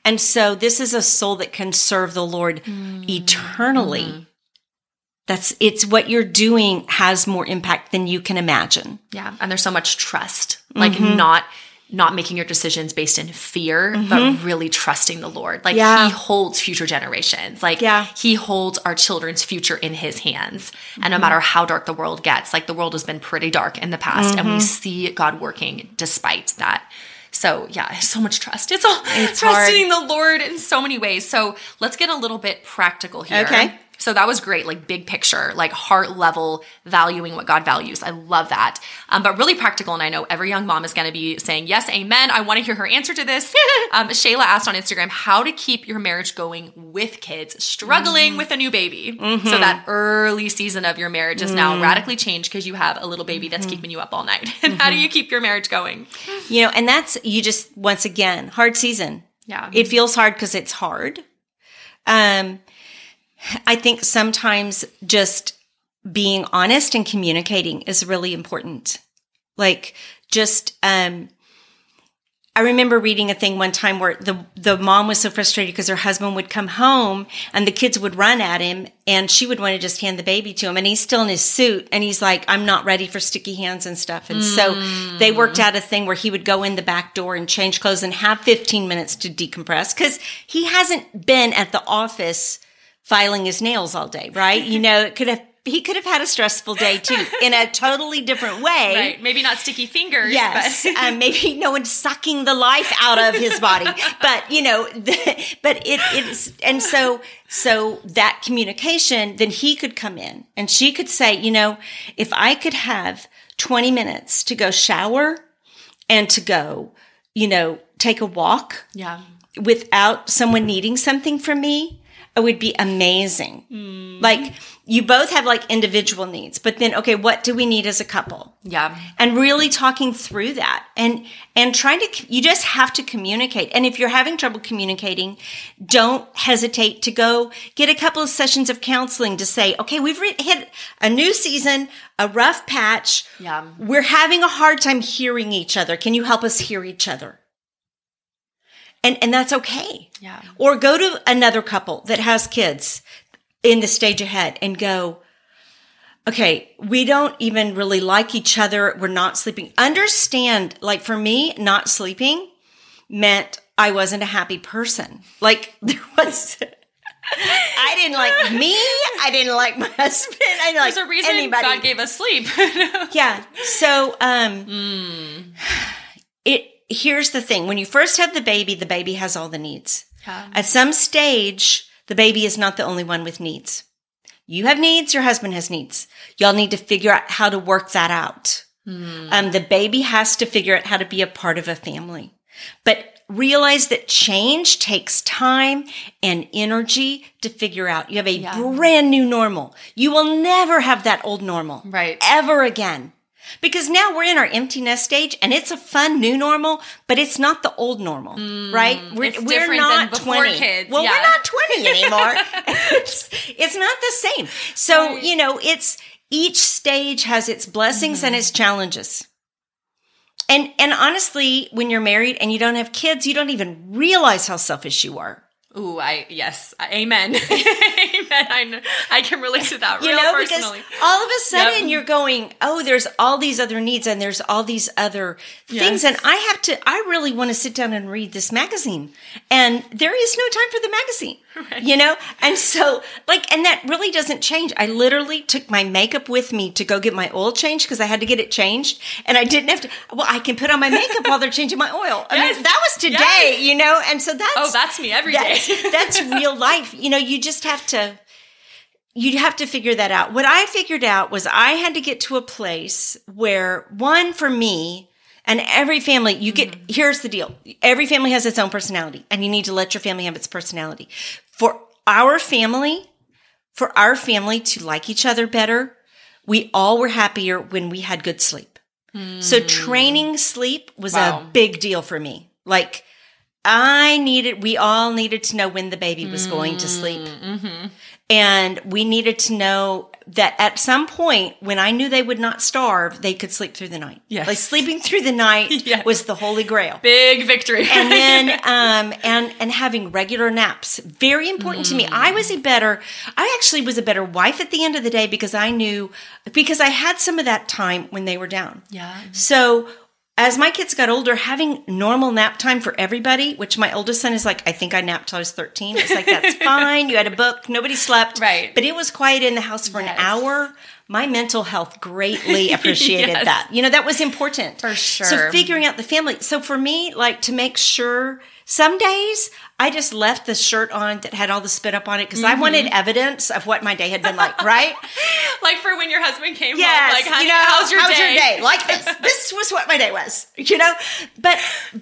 And so this is a soul that can serve the Lord Mm. eternally. Mm-hmm. That's it's what you're doing has more impact than you can imagine. Yeah, and there's so much trust. Like Mm-hmm. not not making your decisions based in fear, but really trusting the Lord. Like Mm-hmm. Yeah. he holds future generations. Like Yeah. he holds our children's future in his hands. And Mm-hmm. no matter how dark the world gets, like the world has been pretty dark in the past and Mm-hmm. we see God working despite that. So yeah, so much trust. It's all It's trusting the Lord in so many ways. So let's get a little bit practical here. Okay. So that was great, like big picture, like heart level, valuing what God values. I love that. Um, but really practical. And I know every young mom is going to be saying, yes, amen. I want to hear her answer to this. um, Shayla asked on Instagram how to keep your marriage going with kids struggling with a new baby. So that early season of your marriage is now radically changed because you have a little baby that's keeping you up all night. and how do you keep your marriage going? You know, and that's you just once again, hard season. Yeah. It feels hard because it's hard. Um, I think sometimes just being honest and communicating is really important. Like just, um, I remember reading a thing one time where the, the mom was so frustrated because her husband would come home and the kids would run at him and she would want to just hand the baby to him and he's still in his suit and he's like, I'm not ready for sticky hands and stuff. And so they worked out a thing where he would go in the back door and change clothes and have 15 minutes to decompress because he hasn't been at the office filing his nails all day, right? You know, it could have, he could have had a stressful day too in a totally different way. Right. Maybe not sticky fingers. Yes, But um, maybe no one's sucking the life out of his body, but you know, but it it's and so so that communication, then he could come in and she could say, you know, if I could have twenty minutes to go shower and to go, you know, take a walk yeah. without someone needing something from me, it would be amazing. Mm. Like you both have like individual needs, but then okay, what do we need as a couple? Yeah. and really talking through that and and trying to you just have to communicate and if you're having trouble communicating don't hesitate to go get a couple of sessions of counseling to say okay we've re- hit a new season a rough patch Yeah. we're having a hard time hearing each other can you help us hear each other and and that's okay Yeah. or go to another couple that has kids in the stage ahead and go, okay, we don't even really like each other. We're not sleeping. Understand, like for me, not sleeping meant I wasn't a happy person. Like there was. I didn't like me. I didn't like my husband. I didn't like a reason anybody. God gave us sleep. Yeah. So, um, Hmm. it, here's the thing. When you first have the baby, the baby has all the needs. Yeah. At some stage, the baby is not the only one with needs. You have needs, your husband has needs. Y'all need to figure out how to work that out. Um, the baby has to figure out how to be a part of a family. But realize that change takes time and energy to figure out. You have a Yeah. brand new normal. You will never have that old normal. Right. Ever again. Because now we're in our empty nest stage and it's a fun new normal, but it's not the old normal, right? We're, Mm, different than before kids, Well, yeah. we're not 20 anymore. it's, it's not the same. So, Right. you know, it's each stage has its blessings and Mm-hmm. its challenges. And and honestly, when you're married and you don't have kids, you don't even realize how selfish you are. Ooh, I yes, amen, amen. I know, I can relate to that you know personally. because all of a sudden Yep. you're going oh there's all these other needs and there's all these other things Yes. and i have to i really want to sit down and read this magazine and there is no time for the magazine you know and so like and that really doesn't change i literally took my makeup with me to go get my oil changed because i had to get it changed and i didn't have to well i can put on my makeup while they're changing my oil i Yes. mean that was today Yes. you know and so that's oh, that's me every day. that's, that's real life. You know, you just have to you have to figure that out. What I figured out was I had to get to a place where one for me and every family you get mm-hmm. here's the deal. Every family has its own personality and you need to let your family have its personality. For our family, for our family to like each other better, we all were happier when we had good sleep. So training sleep was Wow. a big deal for me. Like I needed, we all needed to know when the baby was going to sleep. Mm-hmm. And we needed to know that at some point when I knew they would not starve, they could sleep through the night. Yes. Like sleeping through the night Yes. was the holy grail. Big victory. And then, um, and, and having regular naps, very important to me. I was a better, I actually was a better wife at the end of the day because I knew, because I had some of that time when they were down. yeah. So as my kids got older, having normal nap time for everybody, which my oldest son is like, I think I napped till I was 13. It's like, that's fine. You had a book. Nobody slept. Right. But it was quiet in the house for Yes. an hour. My mental health greatly appreciated Yes. that. You know, that was important. For sure. So figuring out the family. So for me, like to make sure some days I just left the shirt on that had all the spit up on it because I wanted Mm-hmm. evidence of what my day had been like, right? Like for when your husband came Yes, home, like, honey, you know, how's your day? Like this. This was what my day was. You know, but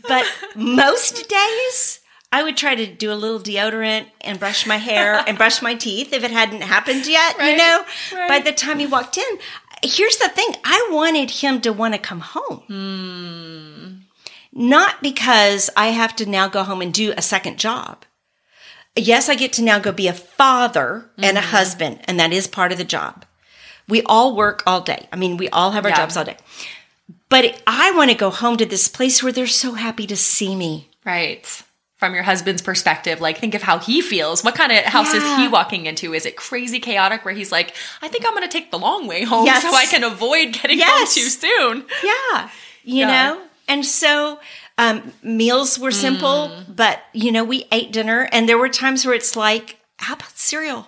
but most days I would try to do a little deodorant and brush my hair and brush my teeth if it hadn't happened yet. You know, right. by the time he walked in, here's the thing: I wanted him to want to come home. Not because I have to now go home and do a second job. Yes, I get to now go be a father and a Mm-hmm. husband, and that is part of the job. We all work all day. I mean, we all have our Yeah. jobs all day. But I want to go home to this place where they're so happy to see me. Right. From your husband's perspective, like think of how he feels. What kind of house is he walking into? Is it crazy chaotic where he's like, I think I'm going to take the long way home Yes. so I can avoid getting Yes. home too soon? Yeah. You Yeah. know? And so um, meals were simple, Mm. but, you know, we ate dinner and there were times where it's like, how about cereal?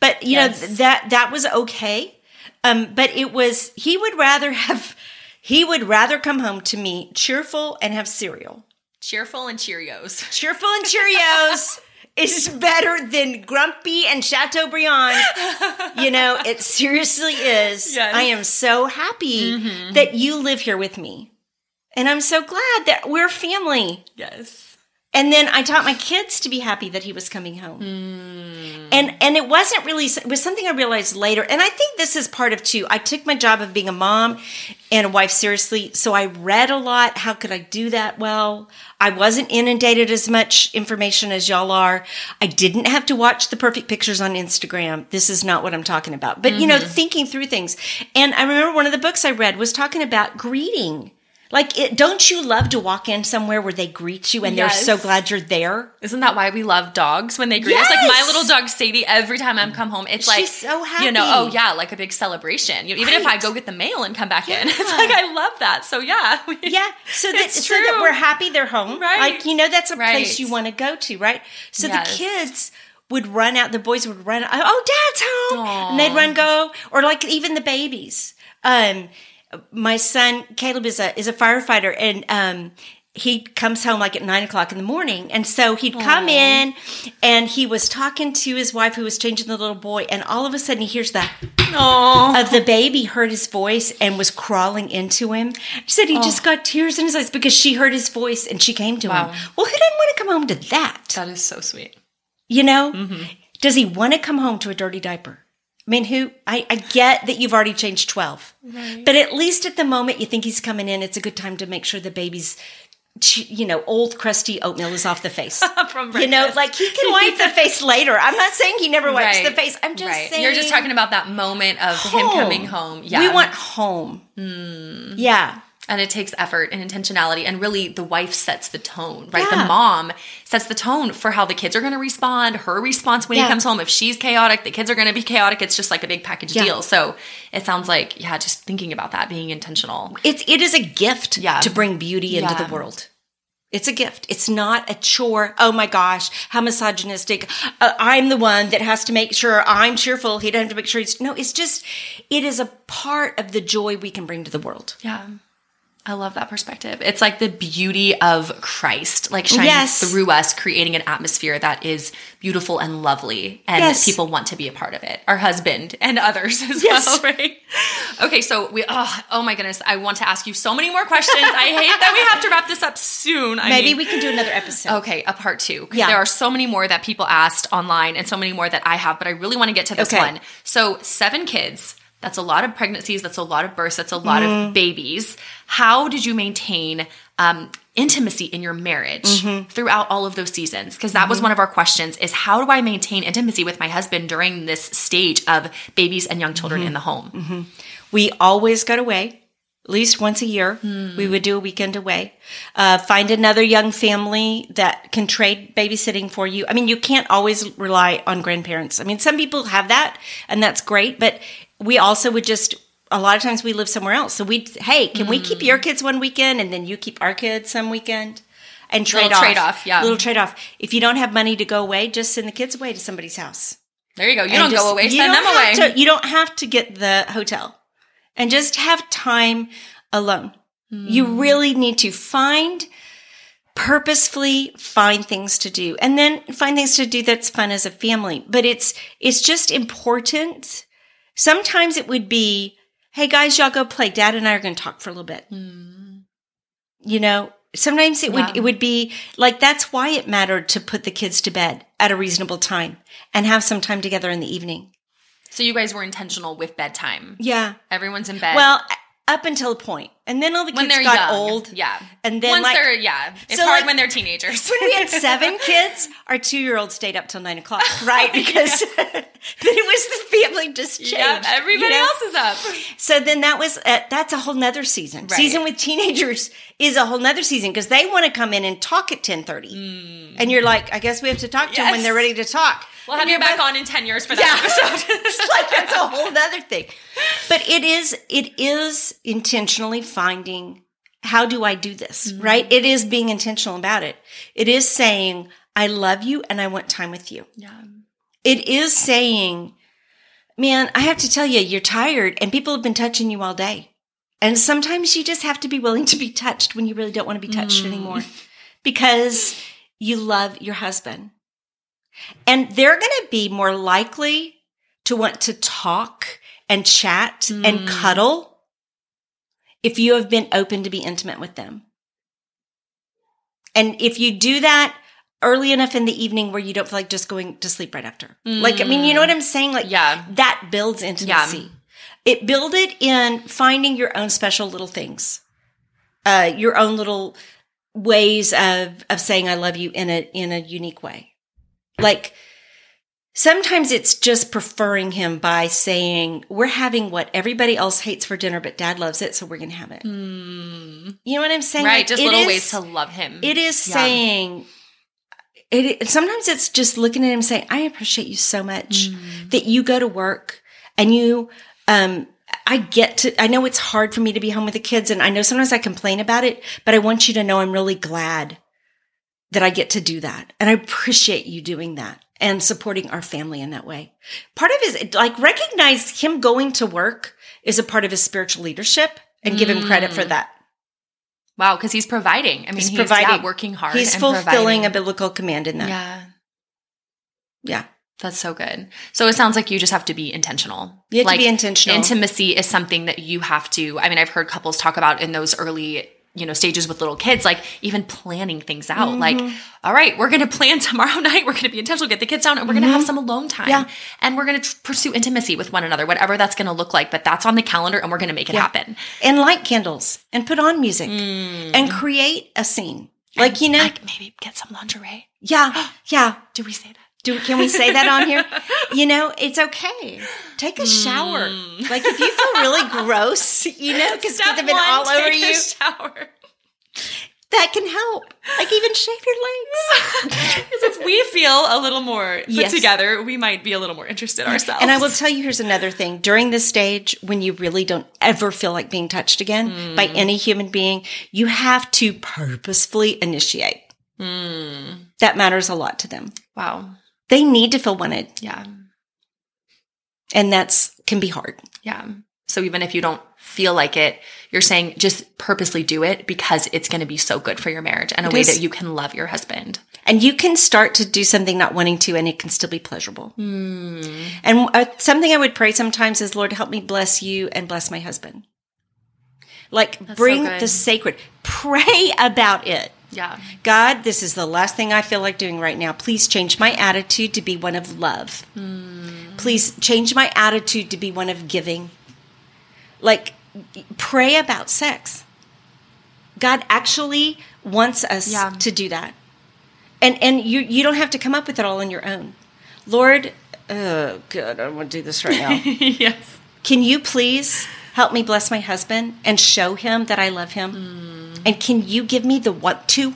But, you Yes. know, that, that was okay. Um, but it was, he would rather have, he would rather come home to me cheerful and have cereal. Cheerful and Cheerios. Cheerful and Cheerios is better than grumpy and Chateaubriand. You know, it seriously is. Yes. I am so happy that you live here with me. And I'm so glad that we're family. Yes. And then I taught my kids to be happy that he was coming home. Hmm. And and it wasn't really it was something I realized later. And I think this is part of too. I took my job of being a mom and a wife seriously. So I read a lot. How could I do that well? I wasn't inundated as much information as y'all are. I didn't have to watch the perfect pictures on Instagram. This is not what I'm talking about. But you know, Mm-hmm. thinking through things. And I remember one of the books I read was talking about greeting. Like, it, don't you love to walk in somewhere where they greet you and Yes. they're so glad you're there? Isn't that why we love dogs when they greet us? Like my little dog Sadie, every time I come home, it's like She's so You know, oh yeah, like a big celebration. You, even if I go get the mail and come back in, it's like I love that. So yeah, we- Yeah, so that It's so that we're happy they're home. Right. Like you know, that's a place you want to go to, right? So Yes. the kids would run out. The boys would run. Oh, Dad's home, Aw. and they'd run go, or like even the babies. Um, my son Caleb is a is a firefighter, and um. He comes home like at nine o'clock in the morning. And so he'd come Aw. in and he was talking to his wife who was changing the little boy. And all of a sudden he hears the Aw. of the baby heard his voice and was crawling into him. She said he just got tears in his eyes because she heard his voice and she came to Wow. him. Well, who didn't want to come home to that? that is so sweet. You know? Mm-hmm. Does he want to come home to a dirty diaper? I mean, who? I, I get that you've already changed 12. But at least at the moment you think he's coming in, it's a good time to make sure the baby's, you know, old crusty oatmeal is off the face. From you know, like he can wipe the face later. I'm not saying he never wipes Right. the face. I'm just right. saying. You're just talking about that moment of him coming home. Yeah, We want home. Hmm. Yeah. And it takes effort and intentionality. And really, the wife sets the tone, right? Yeah. The mom sets the tone for how the kids are going to respond, her response when Yeah. he comes home. If she's chaotic, the kids are going to be chaotic. It's just like a big package Yeah. deal. So it sounds like, yeah, just thinking about that, being intentional. It's it is a gift Yeah. to bring beauty into the world. It's a gift. It's not a chore. Oh my gosh, how misogynistic. Uh, I'm the one that has to make sure I'm cheerful. He doesn't have to make sure he's. No, it's just, it is a part of the joy we can bring to the world. Yeah. I love that perspective. It's like the beauty of Christ, like shining Yes. through us, creating an atmosphere that is beautiful and lovely, and Yes. people want to be a part of it. Our husband and others as Yes. well, right? Okay, so we. Oh, oh my goodness, I want to ask you so many more questions. I hate that we have to wrap this up soon. I Maybe mean- we can do another episode. Okay, a part two. Yeah. There are so many more that people asked online and so many more that I have, but I really want to get to this Okay. one. So, seven kids. That's a lot of pregnancies. That's a lot of births. That's a lot Mm-hmm. of babies. How did you maintain um, intimacy in your marriage Mm-hmm. throughout all of those seasons? Because that was one of our questions is how do I maintain intimacy with my husband during this stage of babies and young children Mm-hmm. in the home? We always got away. At least once a year, Hmm. we would do a weekend away. Uh, find another young family that can trade babysitting for you. I mean, you can't always rely on grandparents. I mean, some people have that, and that's great. But we also would just a lot of times we live somewhere else. So we, hey, can we keep Hmm. your kids one weekend, and then you keep our kids some weekend, and trade Little off. trade-off, yeah. little trade off. If you don't have money to go away, just send the kids away to somebody's house. There you go. You And don't just- go away, send them away. to- you don't have to get the hotel and just have time alone. You Hmm. really need to find purposefully find things to do and then find things to do that's fun as a family. But it's, it's just important. Sometimes it would be, Hey guys, y'all go play. Dad and I are going to talk for a little bit. Hmm. You know, sometimes it. Yeah. would, it would be like, that's why it mattered to put the kids to bed at a reasonable time and have some time together in the evening. so you guys were intentional with bedtime. Yeah. Everyone's in bed. Well, up until a point, and then all the kids got young. old. Yeah. And then, once like- they're yeah, it's So, hard like- when they're teenagers. When we had seven kids, our two-year-old stayed up till nine o'clock, right? Because then it was the family just changed. yeah, everybody you know? else is up. So then that was uh, that's a whole nother season. Right. Season with teenagers is a whole nother season because they want to come in and talk at ten thirty, and you're like, I guess we have to talk to them when. They're ready to talk. We'll have you back on in ten years for that episode. it's like that's a whole other thing. But it is it is intentionally finding how do I do this? Mm-hmm. Right? It is being intentional about it. It is saying, I love you and I want time with you. yeah. It is saying, man, I have to tell you, you're tired and people have been touching you all day. And sometimes you just have to be willing to be touched when you really don't want to be touched Mm. anymore because you love your husband. And they're going to be more likely to want to talk and chat and Mm. cuddle if you have been open to be intimate with them. And if you do that early enough in the evening where you don't feel like just going to sleep right after. Like, I mean, you know what I'm saying? Like, Yeah. that builds intimacy. It build it in finding your own special little things, uh, your own little ways of of saying I love you in a in a unique way. Like sometimes it's just preferring him by saying we're having what everybody else hates for dinner, but Dad loves it, so we're gonna have it. You know what I'm saying? Right. Like, Just little is- ways to love him. It is Yeah. saying. It, sometimes it's just looking at him saying, I appreciate you so much Mm. that you go to work and you, um, I get to, I know it's hard for me to be home with the kids and I know sometimes I complain about it, but I want you to know I'm really glad that I get to do that. And I appreciate you doing that and supporting our family in that way. Part of his, like recognize him going to work is a part of his spiritual leadership and give him credit for mm. that. Wow, because he's providing. I mean, He's he's, providing. yeah, working hard. He's fulfilling providing. a biblical command in that. Yeah, Yeah. that's so good. So it sounds like you just have to be intentional. You have to be intentional. Intimacy is something that you have to. I mean, I've heard couples talk about in those early, you know, stages with little kids, like even planning things out. Like, Mm-hmm. all right, we're going to plan tomorrow night. We're going to be intentional, get the kids down, and we're going to have some alone time. Mm-hmm. Yeah. And we're going to tr- pursue intimacy with one another, whatever that's going to look like. But that's on the calendar, and we're going to make it happen. and light candles and put on music Mm. and create a scene. Like, you know, Like maybe get some lingerie. yeah, yeah. Do we say that? Do, can we say that on here? You know, it's okay. Take a shower. Mm. Like if you feel really gross, you know, because have been all over take a you, shower. that can help. Like even shave your legs. Because if we feel a little more put Yes. together, we might be a little more interested ourselves. And I will tell you, here's another thing. During this stage, when you really don't ever feel like being touched again by mm. any human being, you have to purposefully initiate. Mm. That matters a lot to them. Wow. They need to feel wanted, Yeah. and that's can be hard. Yeah. So even if you don't feel like it, you're saying just purposely do it because it's going to be so good for your marriage and a way is. that you can love your husband. And you can start to do something not wanting to, and it can still be pleasurable. Hmm. And uh, something I would pray sometimes is, Lord, help me bless you and bless my husband. Like so bring good. the sacred, pray about it. Yeah. God, this is the last thing I feel like doing right now. Please change my attitude to be one of love. Hmm. Please change my attitude to be one of giving. Like, pray about sex. God actually wants us Yeah. to do that. And and you you don't have to come up with it all on your own. Lord, uh, oh good, I want to do this right now. yes. Can you please help me bless my husband and show him that I love him? Hmm. And can you give me the want to?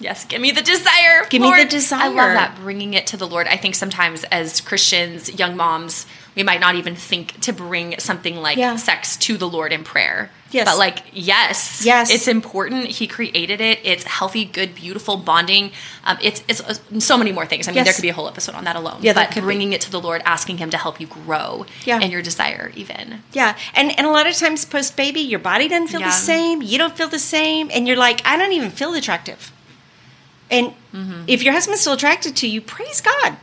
Yes, give me the desire. Give me the desire. I love that bringing it to the Lord. I think sometimes as Christians, young moms, we might not even think to bring something like Yeah. sex to the Lord in prayer. Yes. But like, yes, Yes. it's important. He created it. It's healthy, good, beautiful bonding. Um, it's it's uh, so many more things. I mean, Yes. there could be a whole episode on that alone. Yeah, but could be. bringing it to the Lord, asking Him to help you grow Yeah. in your desire, even. Yeah. And and a lot of times post baby, your body doesn't feel Yeah. the same. You don't feel the same. And you're like, I don't even feel attractive. And Mm-hmm. if your husband's still attracted to you, praise God.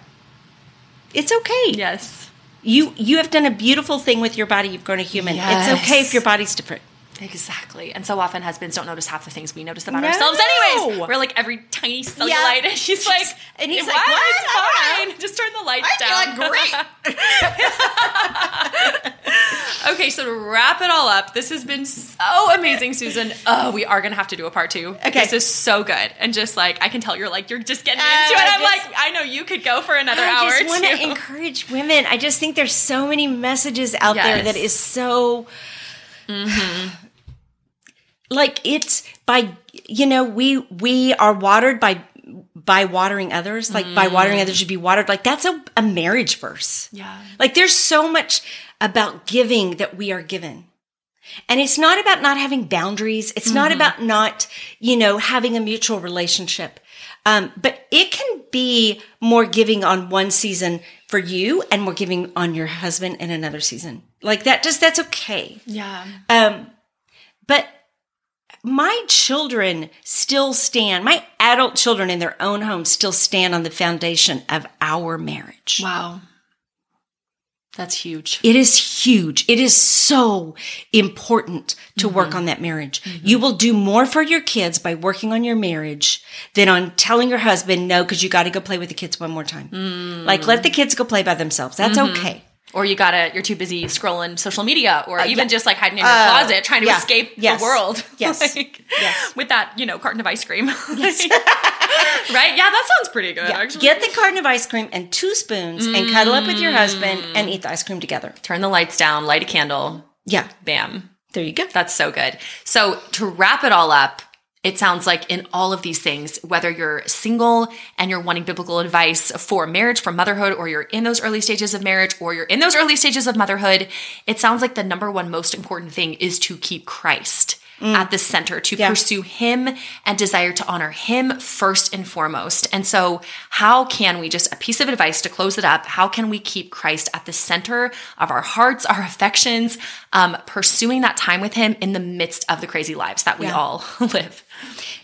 It's okay. Yes. You you have done a beautiful thing with your body. You've grown a human. It's okay if your body's different. Exactly. And so often husbands don't notice half the things we notice about No. ourselves anyways. We're like every tiny cellulite and she's like And he's "What? like, "What? It's fine. Just turn the lights I down. great. okay, so to wrap it all up, this has been so amazing, Susan. Oh, we are gonna have to do a part two. Okay. This is so good. And just like I can tell you're like you're just getting into it. I I'm just- like, I know you could go for another I hour just want to encourage women. I just think there's so many messages out there that is so mm-hmm. Like it's by you know we we are watered by by watering others. Like by watering others should be watered. Like that's a, a marriage verse. Yeah. like there's so much about giving that we are given. And it's not about not having boundaries. It's not about not you know having a mutual relationship. Um, but it can be more giving on one season for you and more giving on your husband in another season. Like that just that's okay. Yeah. um, but my children still stand, my adult children in their own homes still stand on the foundation of our marriage. Wow. That's huge. It is huge. It is so important to mm-hmm. work on that marriage. Mm-hmm. You will do more for your kids by working on your marriage than on telling your husband no because you got to go play with the kids one more time. Mm. Like let the kids go play by themselves. That's mm-hmm. okay. Or you gotta, you're too busy scrolling social media, or even Uh, yeah. just like hiding in your Uh, closet trying to yeah. escape Yes. the world. Yes. Like, Yes. With that, you know, carton of ice cream. right? Yeah, that sounds pretty good, actually. Get the carton of ice cream and two spoons and cuddle up with your husband Mm. and eat the ice cream together. Turn the lights down, light a candle, Yeah. bam. There you go. That's so good. So to wrap it all up, it sounds like in all of these things, whether you're single and you're wanting biblical advice for marriage, for motherhood, or you're in those early stages of marriage, or you're in those early stages of motherhood, it sounds like the number one most important thing is to keep Christ at the center, to Yeah. pursue Him and desire to honor Him first and foremost. And so, how can we just a piece of advice to close it up? How can we keep Christ at the center of our hearts, our affections, um, pursuing that time with Him in the midst of the crazy lives that we Yeah. all live?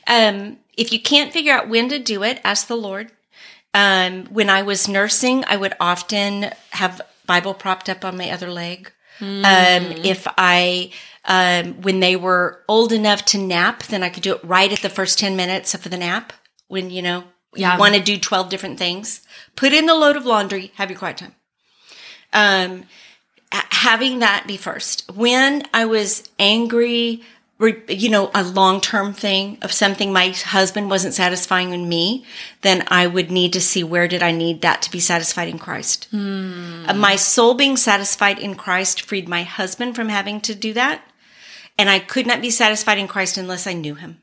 Um, if you can't figure out when to do it, ask the Lord. Um, when I was nursing, I would often have Bible propped up on my other leg. Um, if I, um, when they were old enough to nap, then I could do it right at the first 10 minutes of the nap. When, you know, Yeah. you want to do 12 different things, put in the load of laundry, have your quiet time. Um, having that be first. When I was angry you know, a long term thing of something my husband wasn't satisfying in me, then I would need to see where did I need that to be satisfied in Christ. Uh, my soul being satisfied in Christ freed my husband from having to do that. And I could not be satisfied in Christ unless I knew him.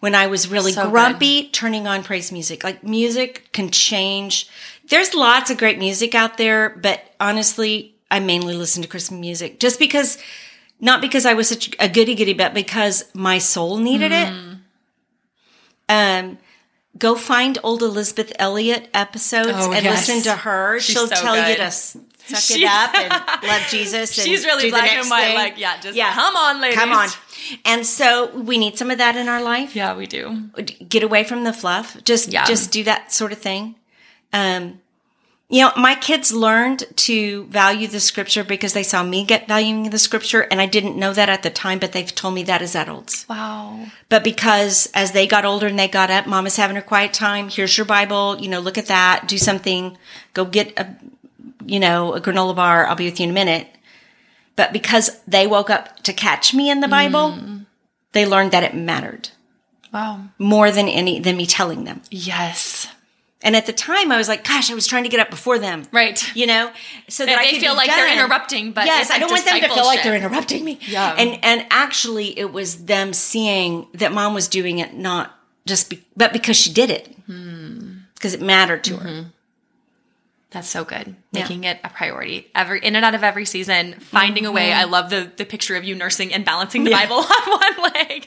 When I was really So good. grumpy, turning on praise music. Like music can change. There's lots of great music out there, but honestly, I mainly listen to Christian music just because, not because I was such a goody goody, but because my soul needed Mm. it. Um, go find old Elisabeth Elliot episodes Oh, and yes. listen to her. She's She'll so tell you to suck it up and love Jesus. And She's really do the black next and white, like, yeah, just yeah. come on, ladies. Come on. And so we need some of that in our life. Yeah, we do. Get away from the fluff. Just, Yeah. just do that sort of thing. Um, you know, my kids learned to value the scripture because they saw me get valuing the scripture, and I didn't know that at the time, but they've told me that as adults. Wow. But because as they got older and they got up, mama's having her quiet time. Here's your Bible. You know, look at that. Do something. Go get a, you know, a granola bar. I'll be with you in a minute. But because they woke up to catch me in the Bible, mm. they learned that it mattered Wow. more than any, than me telling them. Yes. And at the time I was like, gosh, I was trying to get up before them. Right. You know, so that they feel like they're interrupting, but yes, it's I don't want them to feel like they're interrupting me. Yeah. and and actually, it was them seeing that mom was doing it, not just be, but because she did it, Hmm. because it mattered to Mm-hmm. her. That's so good. Yeah. Making it a priority. Every in and out of every season, finding a way. Mm-hmm. I love the the picture of you nursing and balancing the Bible on one leg.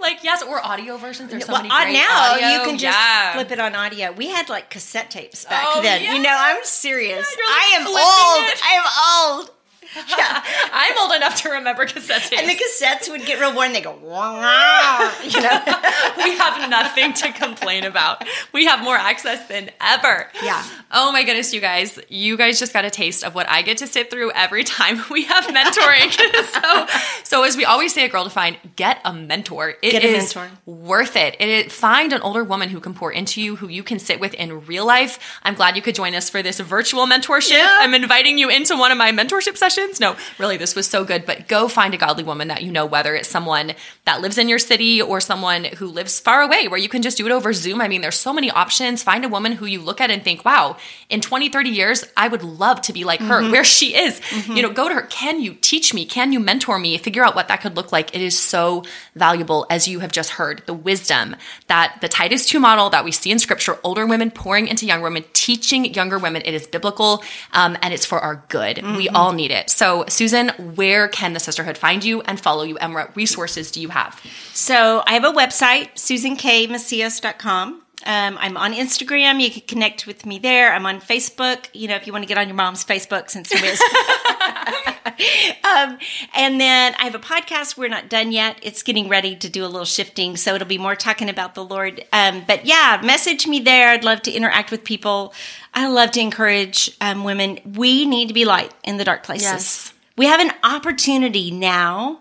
like yes, or audio versions. There's so well, many uh, great now audio. you can just Yeah. flip it on audio. We had like cassette tapes back Oh, then. yeah. You know, I'm serious. like, I am old. it. I am old. Yeah. I'm old enough to remember cassette tapes. And the cassettes would get real boring. They go, wah, you know. we have nothing to complain about. We have more access than ever. Yeah. Oh my goodness, you guys. You guys just got a taste of what I get to sit through every time we have mentoring. so, so as we always say at Girl Defined, get a mentor. It Get a is mentor. worth it. it. is- Find an older woman who can pour into you, who you can sit with in real life. I'm glad you could join us for this virtual mentorship. Yeah. I'm inviting you into one of my mentorship sessions. No, really, this was so good. But go find a godly woman that you know, whether it's someone that lives in your city or someone who lives far away where you can just do it over Zoom. I mean, there's so many options. Find a woman who you look at and think, wow, in 20, 30 years, I would love to be like her, mm-hmm. where she is. Mm-hmm. You know, go to her. Can you teach me? Can you mentor me? Figure out what that could look like. It is so valuable, as you have just heard, the wisdom that the Titus 2 model that we see in scripture, older women pouring into younger women, teaching younger women, it is biblical um, and it's for our good. Mm-hmm. We all need it. So, Susan, where can the sisterhood find you and follow you, and what resources do you have? So I have a website, susankmacias.com. Um, I'm on Instagram. You can connect with me there. I'm on Facebook. You know, if you want to get on your mom's Facebook, since there is. um, and then I have a podcast. We're not done yet. It's getting ready to do a little shifting, so it'll be more talking about the Lord. Um, but yeah, message me there. I'd love to interact with people. I love to encourage um, women. We need to be light in the dark places. Yes. We have an opportunity now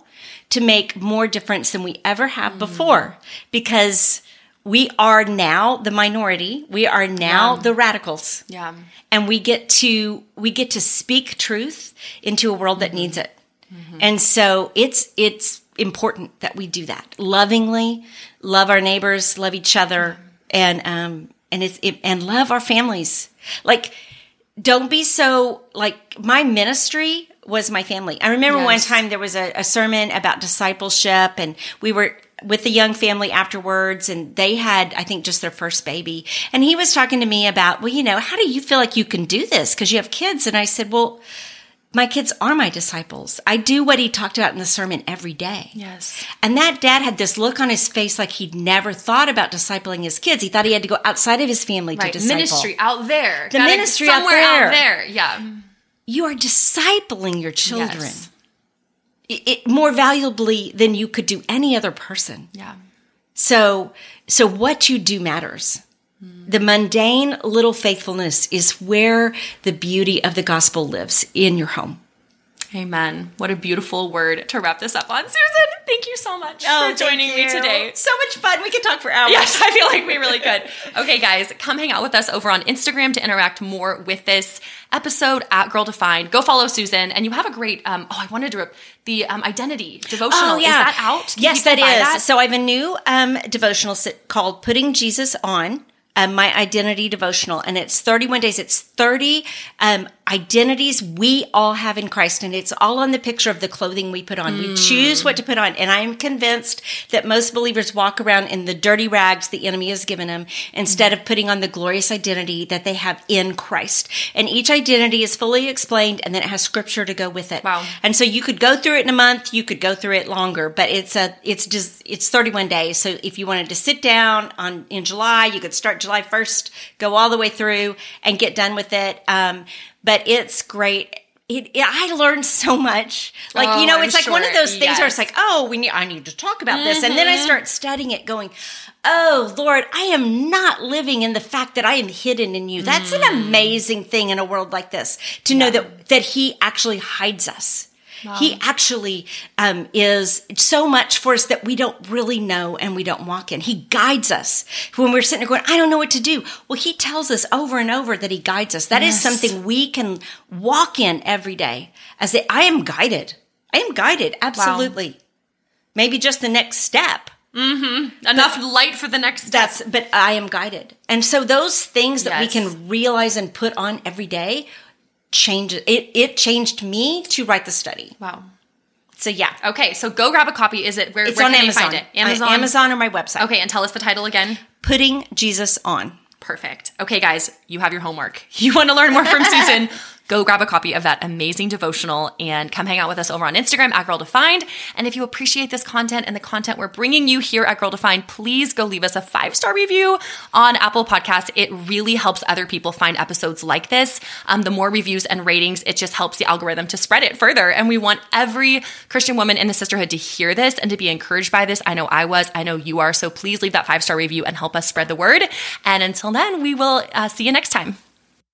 to make more difference than we ever have Mm. before because we are now the minority. We are now Yeah. the radicals. Yeah. And we get to we get to speak truth into a world that mm-hmm. needs it. Mm-hmm. And so it's it's important that we do that lovingly, love our neighbors, love each other, mm-hmm. and um and it's it, and love our families. Like don't be so like my ministry was my family. I remember one time there was a, a sermon about discipleship, and we were with the young family afterwards, and they had, I think, just their first baby. And he was talking to me about, well, you know, how do you feel like you can do this? Because you have kids. And I said, well, my kids are my disciples. I do what he talked about in the sermon every day. Yes. And that dad had this look on his face like he'd never thought about discipling his kids. He thought he had to go outside of his family Right. to disciple. Ministry out there. The Gotta- ministry out somewhere there. out there. Yeah. You are discipling your children. Yes. It, more valuably than you could do any other person. Yeah. So, so what you do matters. Hmm. The mundane little faithfulness is where the beauty of the gospel lives in your home. Amen. What a beautiful word to wrap this up on. Susan, thank you so much Oh, for joining me today. So much fun. We could talk for hours. Yes, I feel like we really could. Okay, guys, come hang out with us over on Instagram to interact more with this episode at Girl Defined. Go follow Susan, and you have a great. Um, oh, I wanted to the um, identity devotional. Oh, yeah. Is that out? Can yes, that is. that. So I have a new um, devotional called Putting Jesus On. Um, my identity devotional, and it's 31 days. It's 30 um, identities we all have in Christ, and it's all on the picture of the clothing we put on. We choose what to put on, and I'm convinced that most believers walk around in the dirty rags the enemy has given them instead of putting on the glorious identity that they have in Christ. And each identity is fully explained, and then it has scripture to go with it. Wow. And so you could go through it in a month, you could go through it longer, but it's a it's just it's 31 days. So if you wanted to sit down on in July, you could start July 1st, go all the way through and get done with it. Um, but it's great. It, it, I learned so much. Like Oh, you know, I'm it's like one of those things where it's like, oh, we need I need to talk about this, and then Mm-hmm. I start studying it, going, oh Lord, I am not living in the fact that I am hidden in you. That's Mm. an amazing thing in a world like this to know that that He actually hides us. He actually um, is so much for us that we don't really know and we don't walk in. He guides us when we're sitting there going, I don't know what to do. Well, He tells us over and over that He guides us. That is Yes. something we can walk in every day as a, I am guided. I am guided. Absolutely. Maybe just the next step. Enough light for the next step. That's, but I am guided. And so those things that we can realize and put on every day change it. It changed me to write the study. Wow. So yeah. Okay, so go grab a copy. Is it where? It's where on can Amazon. Find it? Uh, Amazon. Amazon or my website. Okay, and tell us the title again. Putting Jesus on. Perfect. Okay, guys, you have your homework. You want to learn more from Susan? Go grab a copy of that amazing devotional and come hang out with us over on Instagram at Girl Defined. And if you appreciate this content and the content we're bringing you here at Girl Defined, please go leave us a five star review on Apple Podcasts. It really helps other people find episodes like this. Um, the more reviews and ratings, it just helps the algorithm to spread it further. And we want every Christian woman in the sisterhood to hear this and to be encouraged by this. I know I was. I know you are. So please leave that five star review and help us spread the word. And until then, we will uh, see you next time.